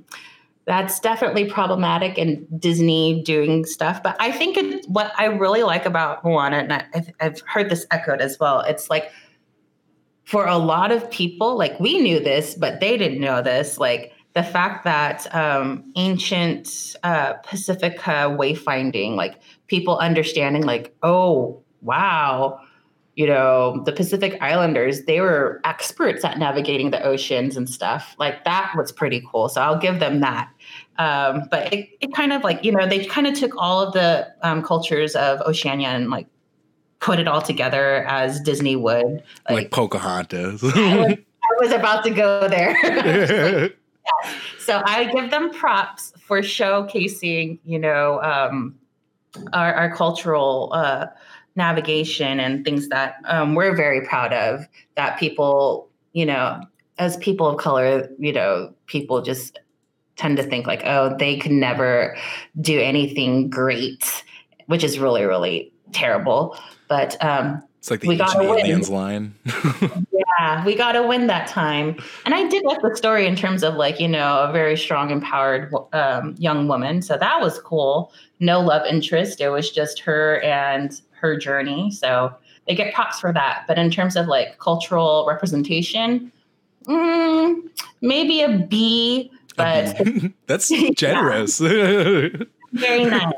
that's definitely problematic and disney doing stuff. But i think it, what i really like about moana and I, I've heard this echoed as well it's like for a lot of people, like we knew this, but they didn't know this. Like the fact that um, ancient uh, Pacifica wayfinding, like people understanding, like, oh, wow, you know, the Pacific Islanders, they were experts at navigating the oceans and stuff. Like that was pretty cool. So I'll give them that. Um, but it, it kind of like, you know, they kind of took all of the um, cultures of Oceania and like put it all together as Disney would. Like, like Pocahontas. I, was, [LAUGHS] I, was, about to go there. [LAUGHS] So I give them props for showcasing, you know, um, our, our, cultural uh, navigation and things that um, we're very proud of. That people, you know, as people of color, you know, people just tend to think like, oh, they could never do anything great, which is really, really terrible. But um, It's like the We win. aliens line. [LAUGHS] yeah, we got to win that time. And I did like the story in terms of like, you know, a very strong, empowered um, young woman. So that was cool. No love interest. It was just her and her journey. So they get props for that. But in terms of like cultural representation, mm, maybe a B, but [LAUGHS] That's [LAUGHS] generous. Very nice.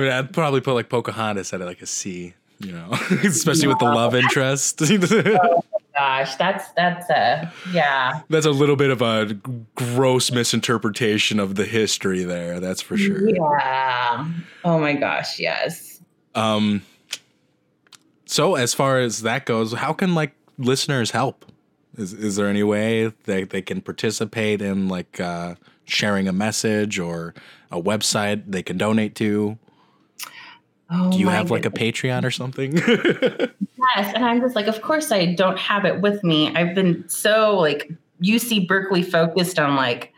Mean, I'd probably put like Pocahontas at like a C. You know, [LAUGHS] especially with the love interest. [LAUGHS] Gosh, that's, that's a, yeah. That's a little bit of a gross misinterpretation of the history there. That's for sure. Yeah. Oh my gosh, yes. Um, so as far as that goes, how can like listeners help? Is is there any way that they can participate in like uh, sharing a message or a website they can donate to? Oh Do you have like a. Patreon or something? [LAUGHS] Yes, and I'm just like, of course I don't have it with me. I've been so like UC Berkeley focused on like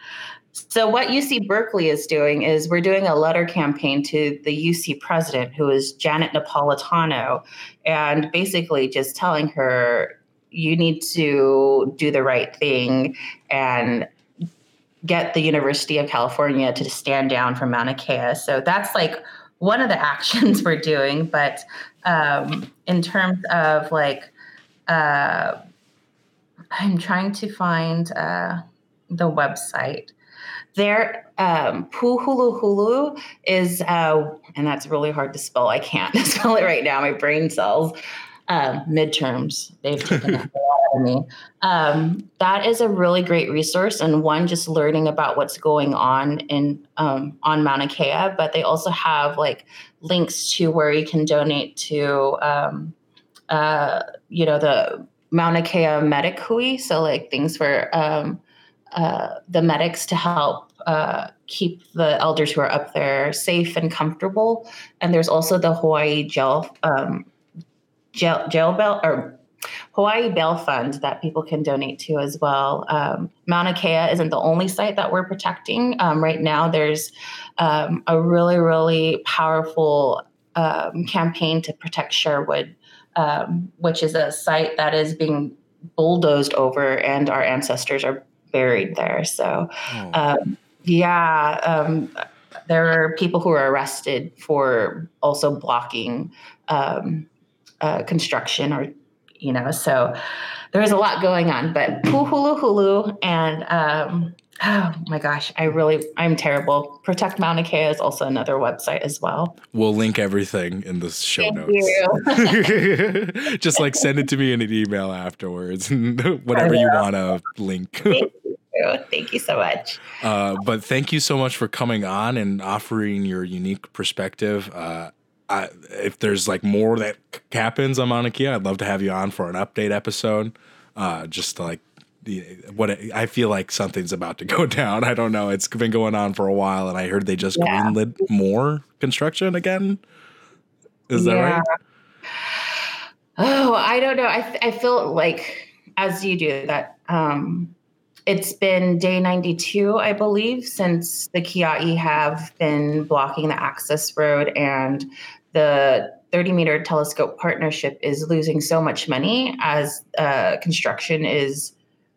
so what UC Berkeley is doing is we're doing a letter campaign to the UC president who is Janet Napolitano and basically just telling her you need to do the right thing and get the University of California to stand down from Mauna Kea. So that's like one of the [LAUGHS] actions we're doing. But um, in terms of like, uh, I'm trying to find uh, the website. There, um, Pu'uhuluhulu is, uh, and that's really hard to spell. I can't [LAUGHS] spell it right now. My brain cells. Um, midterms, they've [LAUGHS] taken a lot me. Um, that is a really great resource, and one just learning about what's going on in um, on Mauna Kea. But they also have like links to where you can donate to, um, uh, you know, the Mauna Kea Medic Hui. So like things for um, uh, the medics to help uh, keep the elders who are up there safe and comfortable. And there's also the Hawaii Jail um, Jail Jail Bell or Hawaii Bail Fund that people can donate to as well. Um, Mauna Kea isn't the only site that we're protecting. Um, right now, there's um, a really, really powerful um, campaign to protect Sherwood, um, which is a site that is being bulldozed over, and our ancestors are buried there. So, Oh. um, yeah, um, there are people who are arrested for also blocking um, uh, construction or you know so there's a lot going on but hulu hulu and um, oh my gosh i really i'm terrible protect mauna kea is also another website as well we'll link everything in the show Thank notes. you. [LAUGHS] Just like send it to me in an email afterwards, [LAUGHS] whatever you want to link. thank you thank you so much Uh, but thank you so much for coming on and offering your unique perspective. Uh, I, if there's like more that happens on Mauna Kea, I'd love to have you on for an update episode. Uh, just like what it, I feel like something's about to go [LAUGHS] down. I don't know. It's been going on for a while, and I heard they just Yeah. greenlit more construction again. Is that Yeah. right? Oh, I don't know. I, I feel like, as you do, that um, it's been day 92, I believe, since the Kiai have been blocking the access road, and the 30 meter telescope partnership is losing so much money as uh, construction is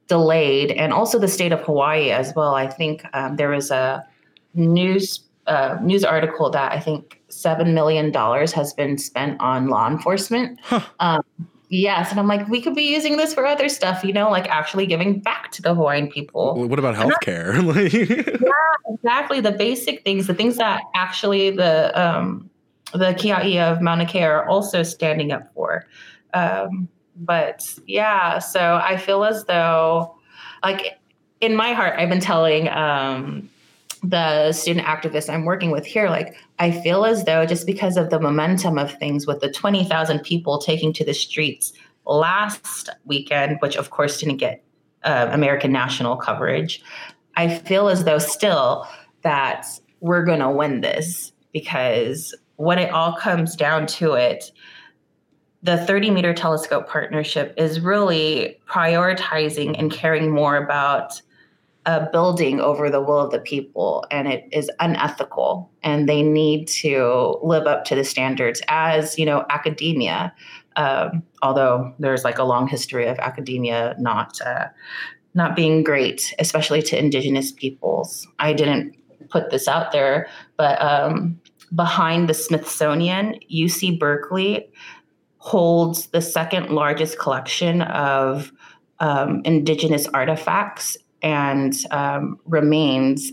delayed, and also the state of Hawaii as well. I think um, there was a news uh, news article that I think seven million dollars has been spent on law enforcement. Um, yes, and I'm like, we could be using this for other stuff, you know, like actually giving back to the Hawaiian people. What about healthcare? [LAUGHS] Like- Exactly, the basic things, the things that actually the um, the Kiai of Mauna Kea are also standing up for. Um, but yeah, so I feel as though, like in my heart, I've been telling um, the student activists I'm working with here, like I feel as though just because of the momentum of things, with the twenty thousand people taking to the streets last weekend, which of course didn't get uh, American national coverage, I feel as though still that we're going to win this because when it all comes down to it, the 30 meter telescope partnership is really prioritizing and caring more about a building over the will of the people and it is unethical and they need to live up to the standards as you know academia. Um, although there's like a long history of academia not uh, not being great especially to indigenous peoples. I didn't put this out there but um, behind the smithsonian uc berkeley holds the second largest collection of um, indigenous artifacts and um, remains.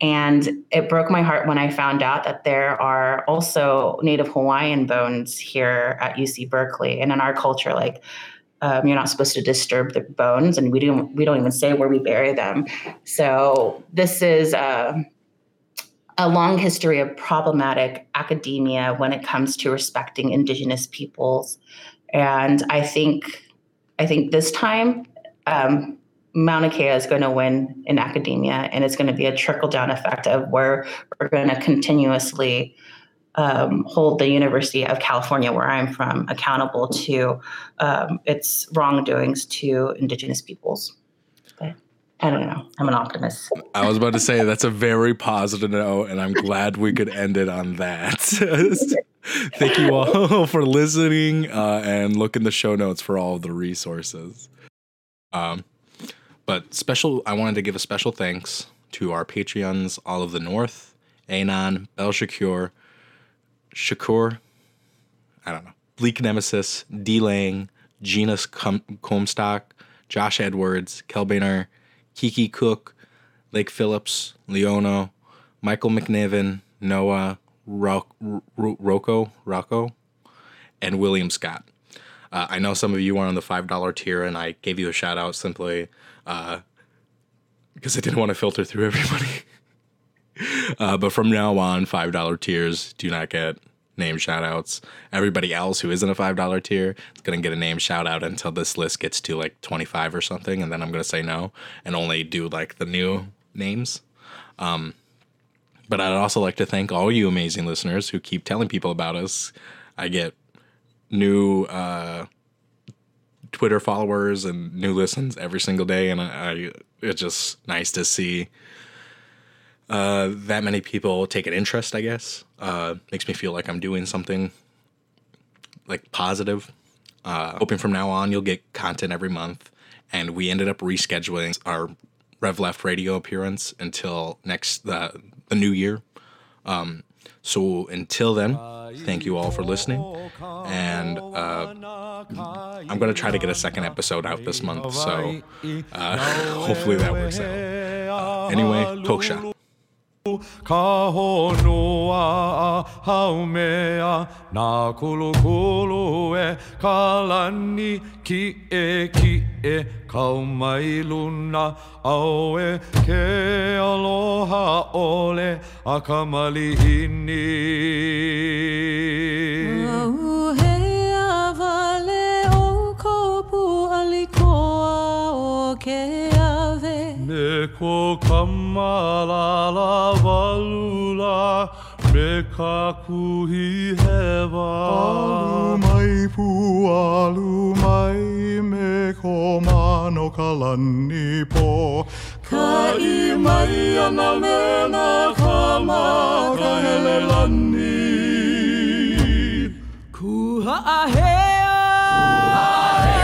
And it broke my heart when I found out that there are also Native Hawaiian bones here at UC Berkeley. And in our culture, like um, you're not supposed to disturb the bones, and we don't we don't even say where we bury them. So this is uh, a long history of problematic academia when it comes to respecting Indigenous peoples, and I think I think this time um, Mauna Kea is going to win in academia, and it's going to be a trickle down effect of where we're going to continuously um, hold the University of California, where I'm from, accountable to um, its wrongdoings to Indigenous peoples. But I don't know. I'm an optimist. I was about to say that's a very positive note, and I'm glad we could end it on that. [LAUGHS] Thank you all [LAUGHS] for listening, uh, and look in the show notes for all the resources. Um, but special, I wanted to give a special thanks to our Patreons, all of the North, Anon, Bel Shakur, Shakur, I don't know, Bleak Nemesis, D Lang, Genus Com- Comstock, Josh Edwards, Kelbainer, Kiki Cook, Lake Phillips, Leono, Michael McNiven, Noah, Ro- Ro- Rocco, Rocco, and William Scott. Uh, I know some of you are on the $5 tier, and I gave you a shout out simply because I didn't want to filter through everybody. uh, but from now on, $5 tiers do not get name shout outs. Everybody else who isn't a $5 tier is going to get a name shout out until this list gets to like 25 or something. And then I'm going to say no and only do like the new names. Um, but I'd also like to thank all you amazing listeners who keep telling people about us. I get new uh, Twitter followers and new listens every single day, and I, I it's just nice to see uh, that many people take an interest. I guess uh, makes me feel like I'm doing something like positive. Uh, hoping from now on you'll get content every month, and we ended up rescheduling our Rev Left radio appearance until next the the new year. Um, so until then, thank you all for listening, and uh, I'm gonna try to get a second episode out this month. So uh, [LAUGHS] hopefully that works out. Uh, anyway, Toksha. Ka honua a haumea Nā kulu kulu e ka lani ki e ki e Kau mai luna au e ke aloha ole a ka malihini. Au Me ko kamalala walula Me ka kuhi hewa. Alu mai pu alu mai Me ko mano kalani po Ka i mai ana me na kama Ka hele lani. Kuha a hea Mama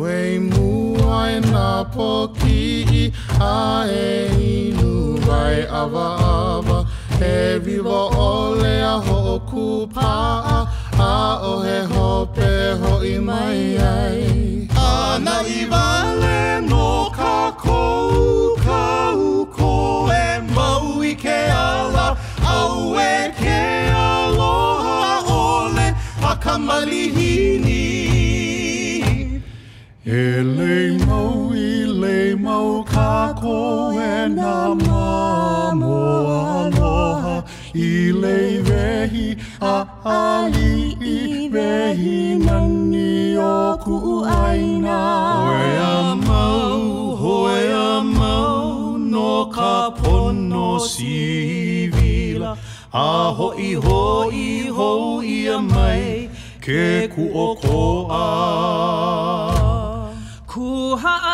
wei mua e nā poki a e inu vai awa awa. He viwa ole a hoku paa a o he hope ho i mai ai. Ana i wale no ka kou kau ko e mau i ke ala. Au e ke aloha ole a ka malihini E lei mau i lei mau ka ko e na mamo aloha. I lei vehi a ali i vehi nani o ku aina. Hoi a mau, hoi a mau no ka pono si vila A hoi hoi hoi a mai ke ku o ko a. ha'aheo.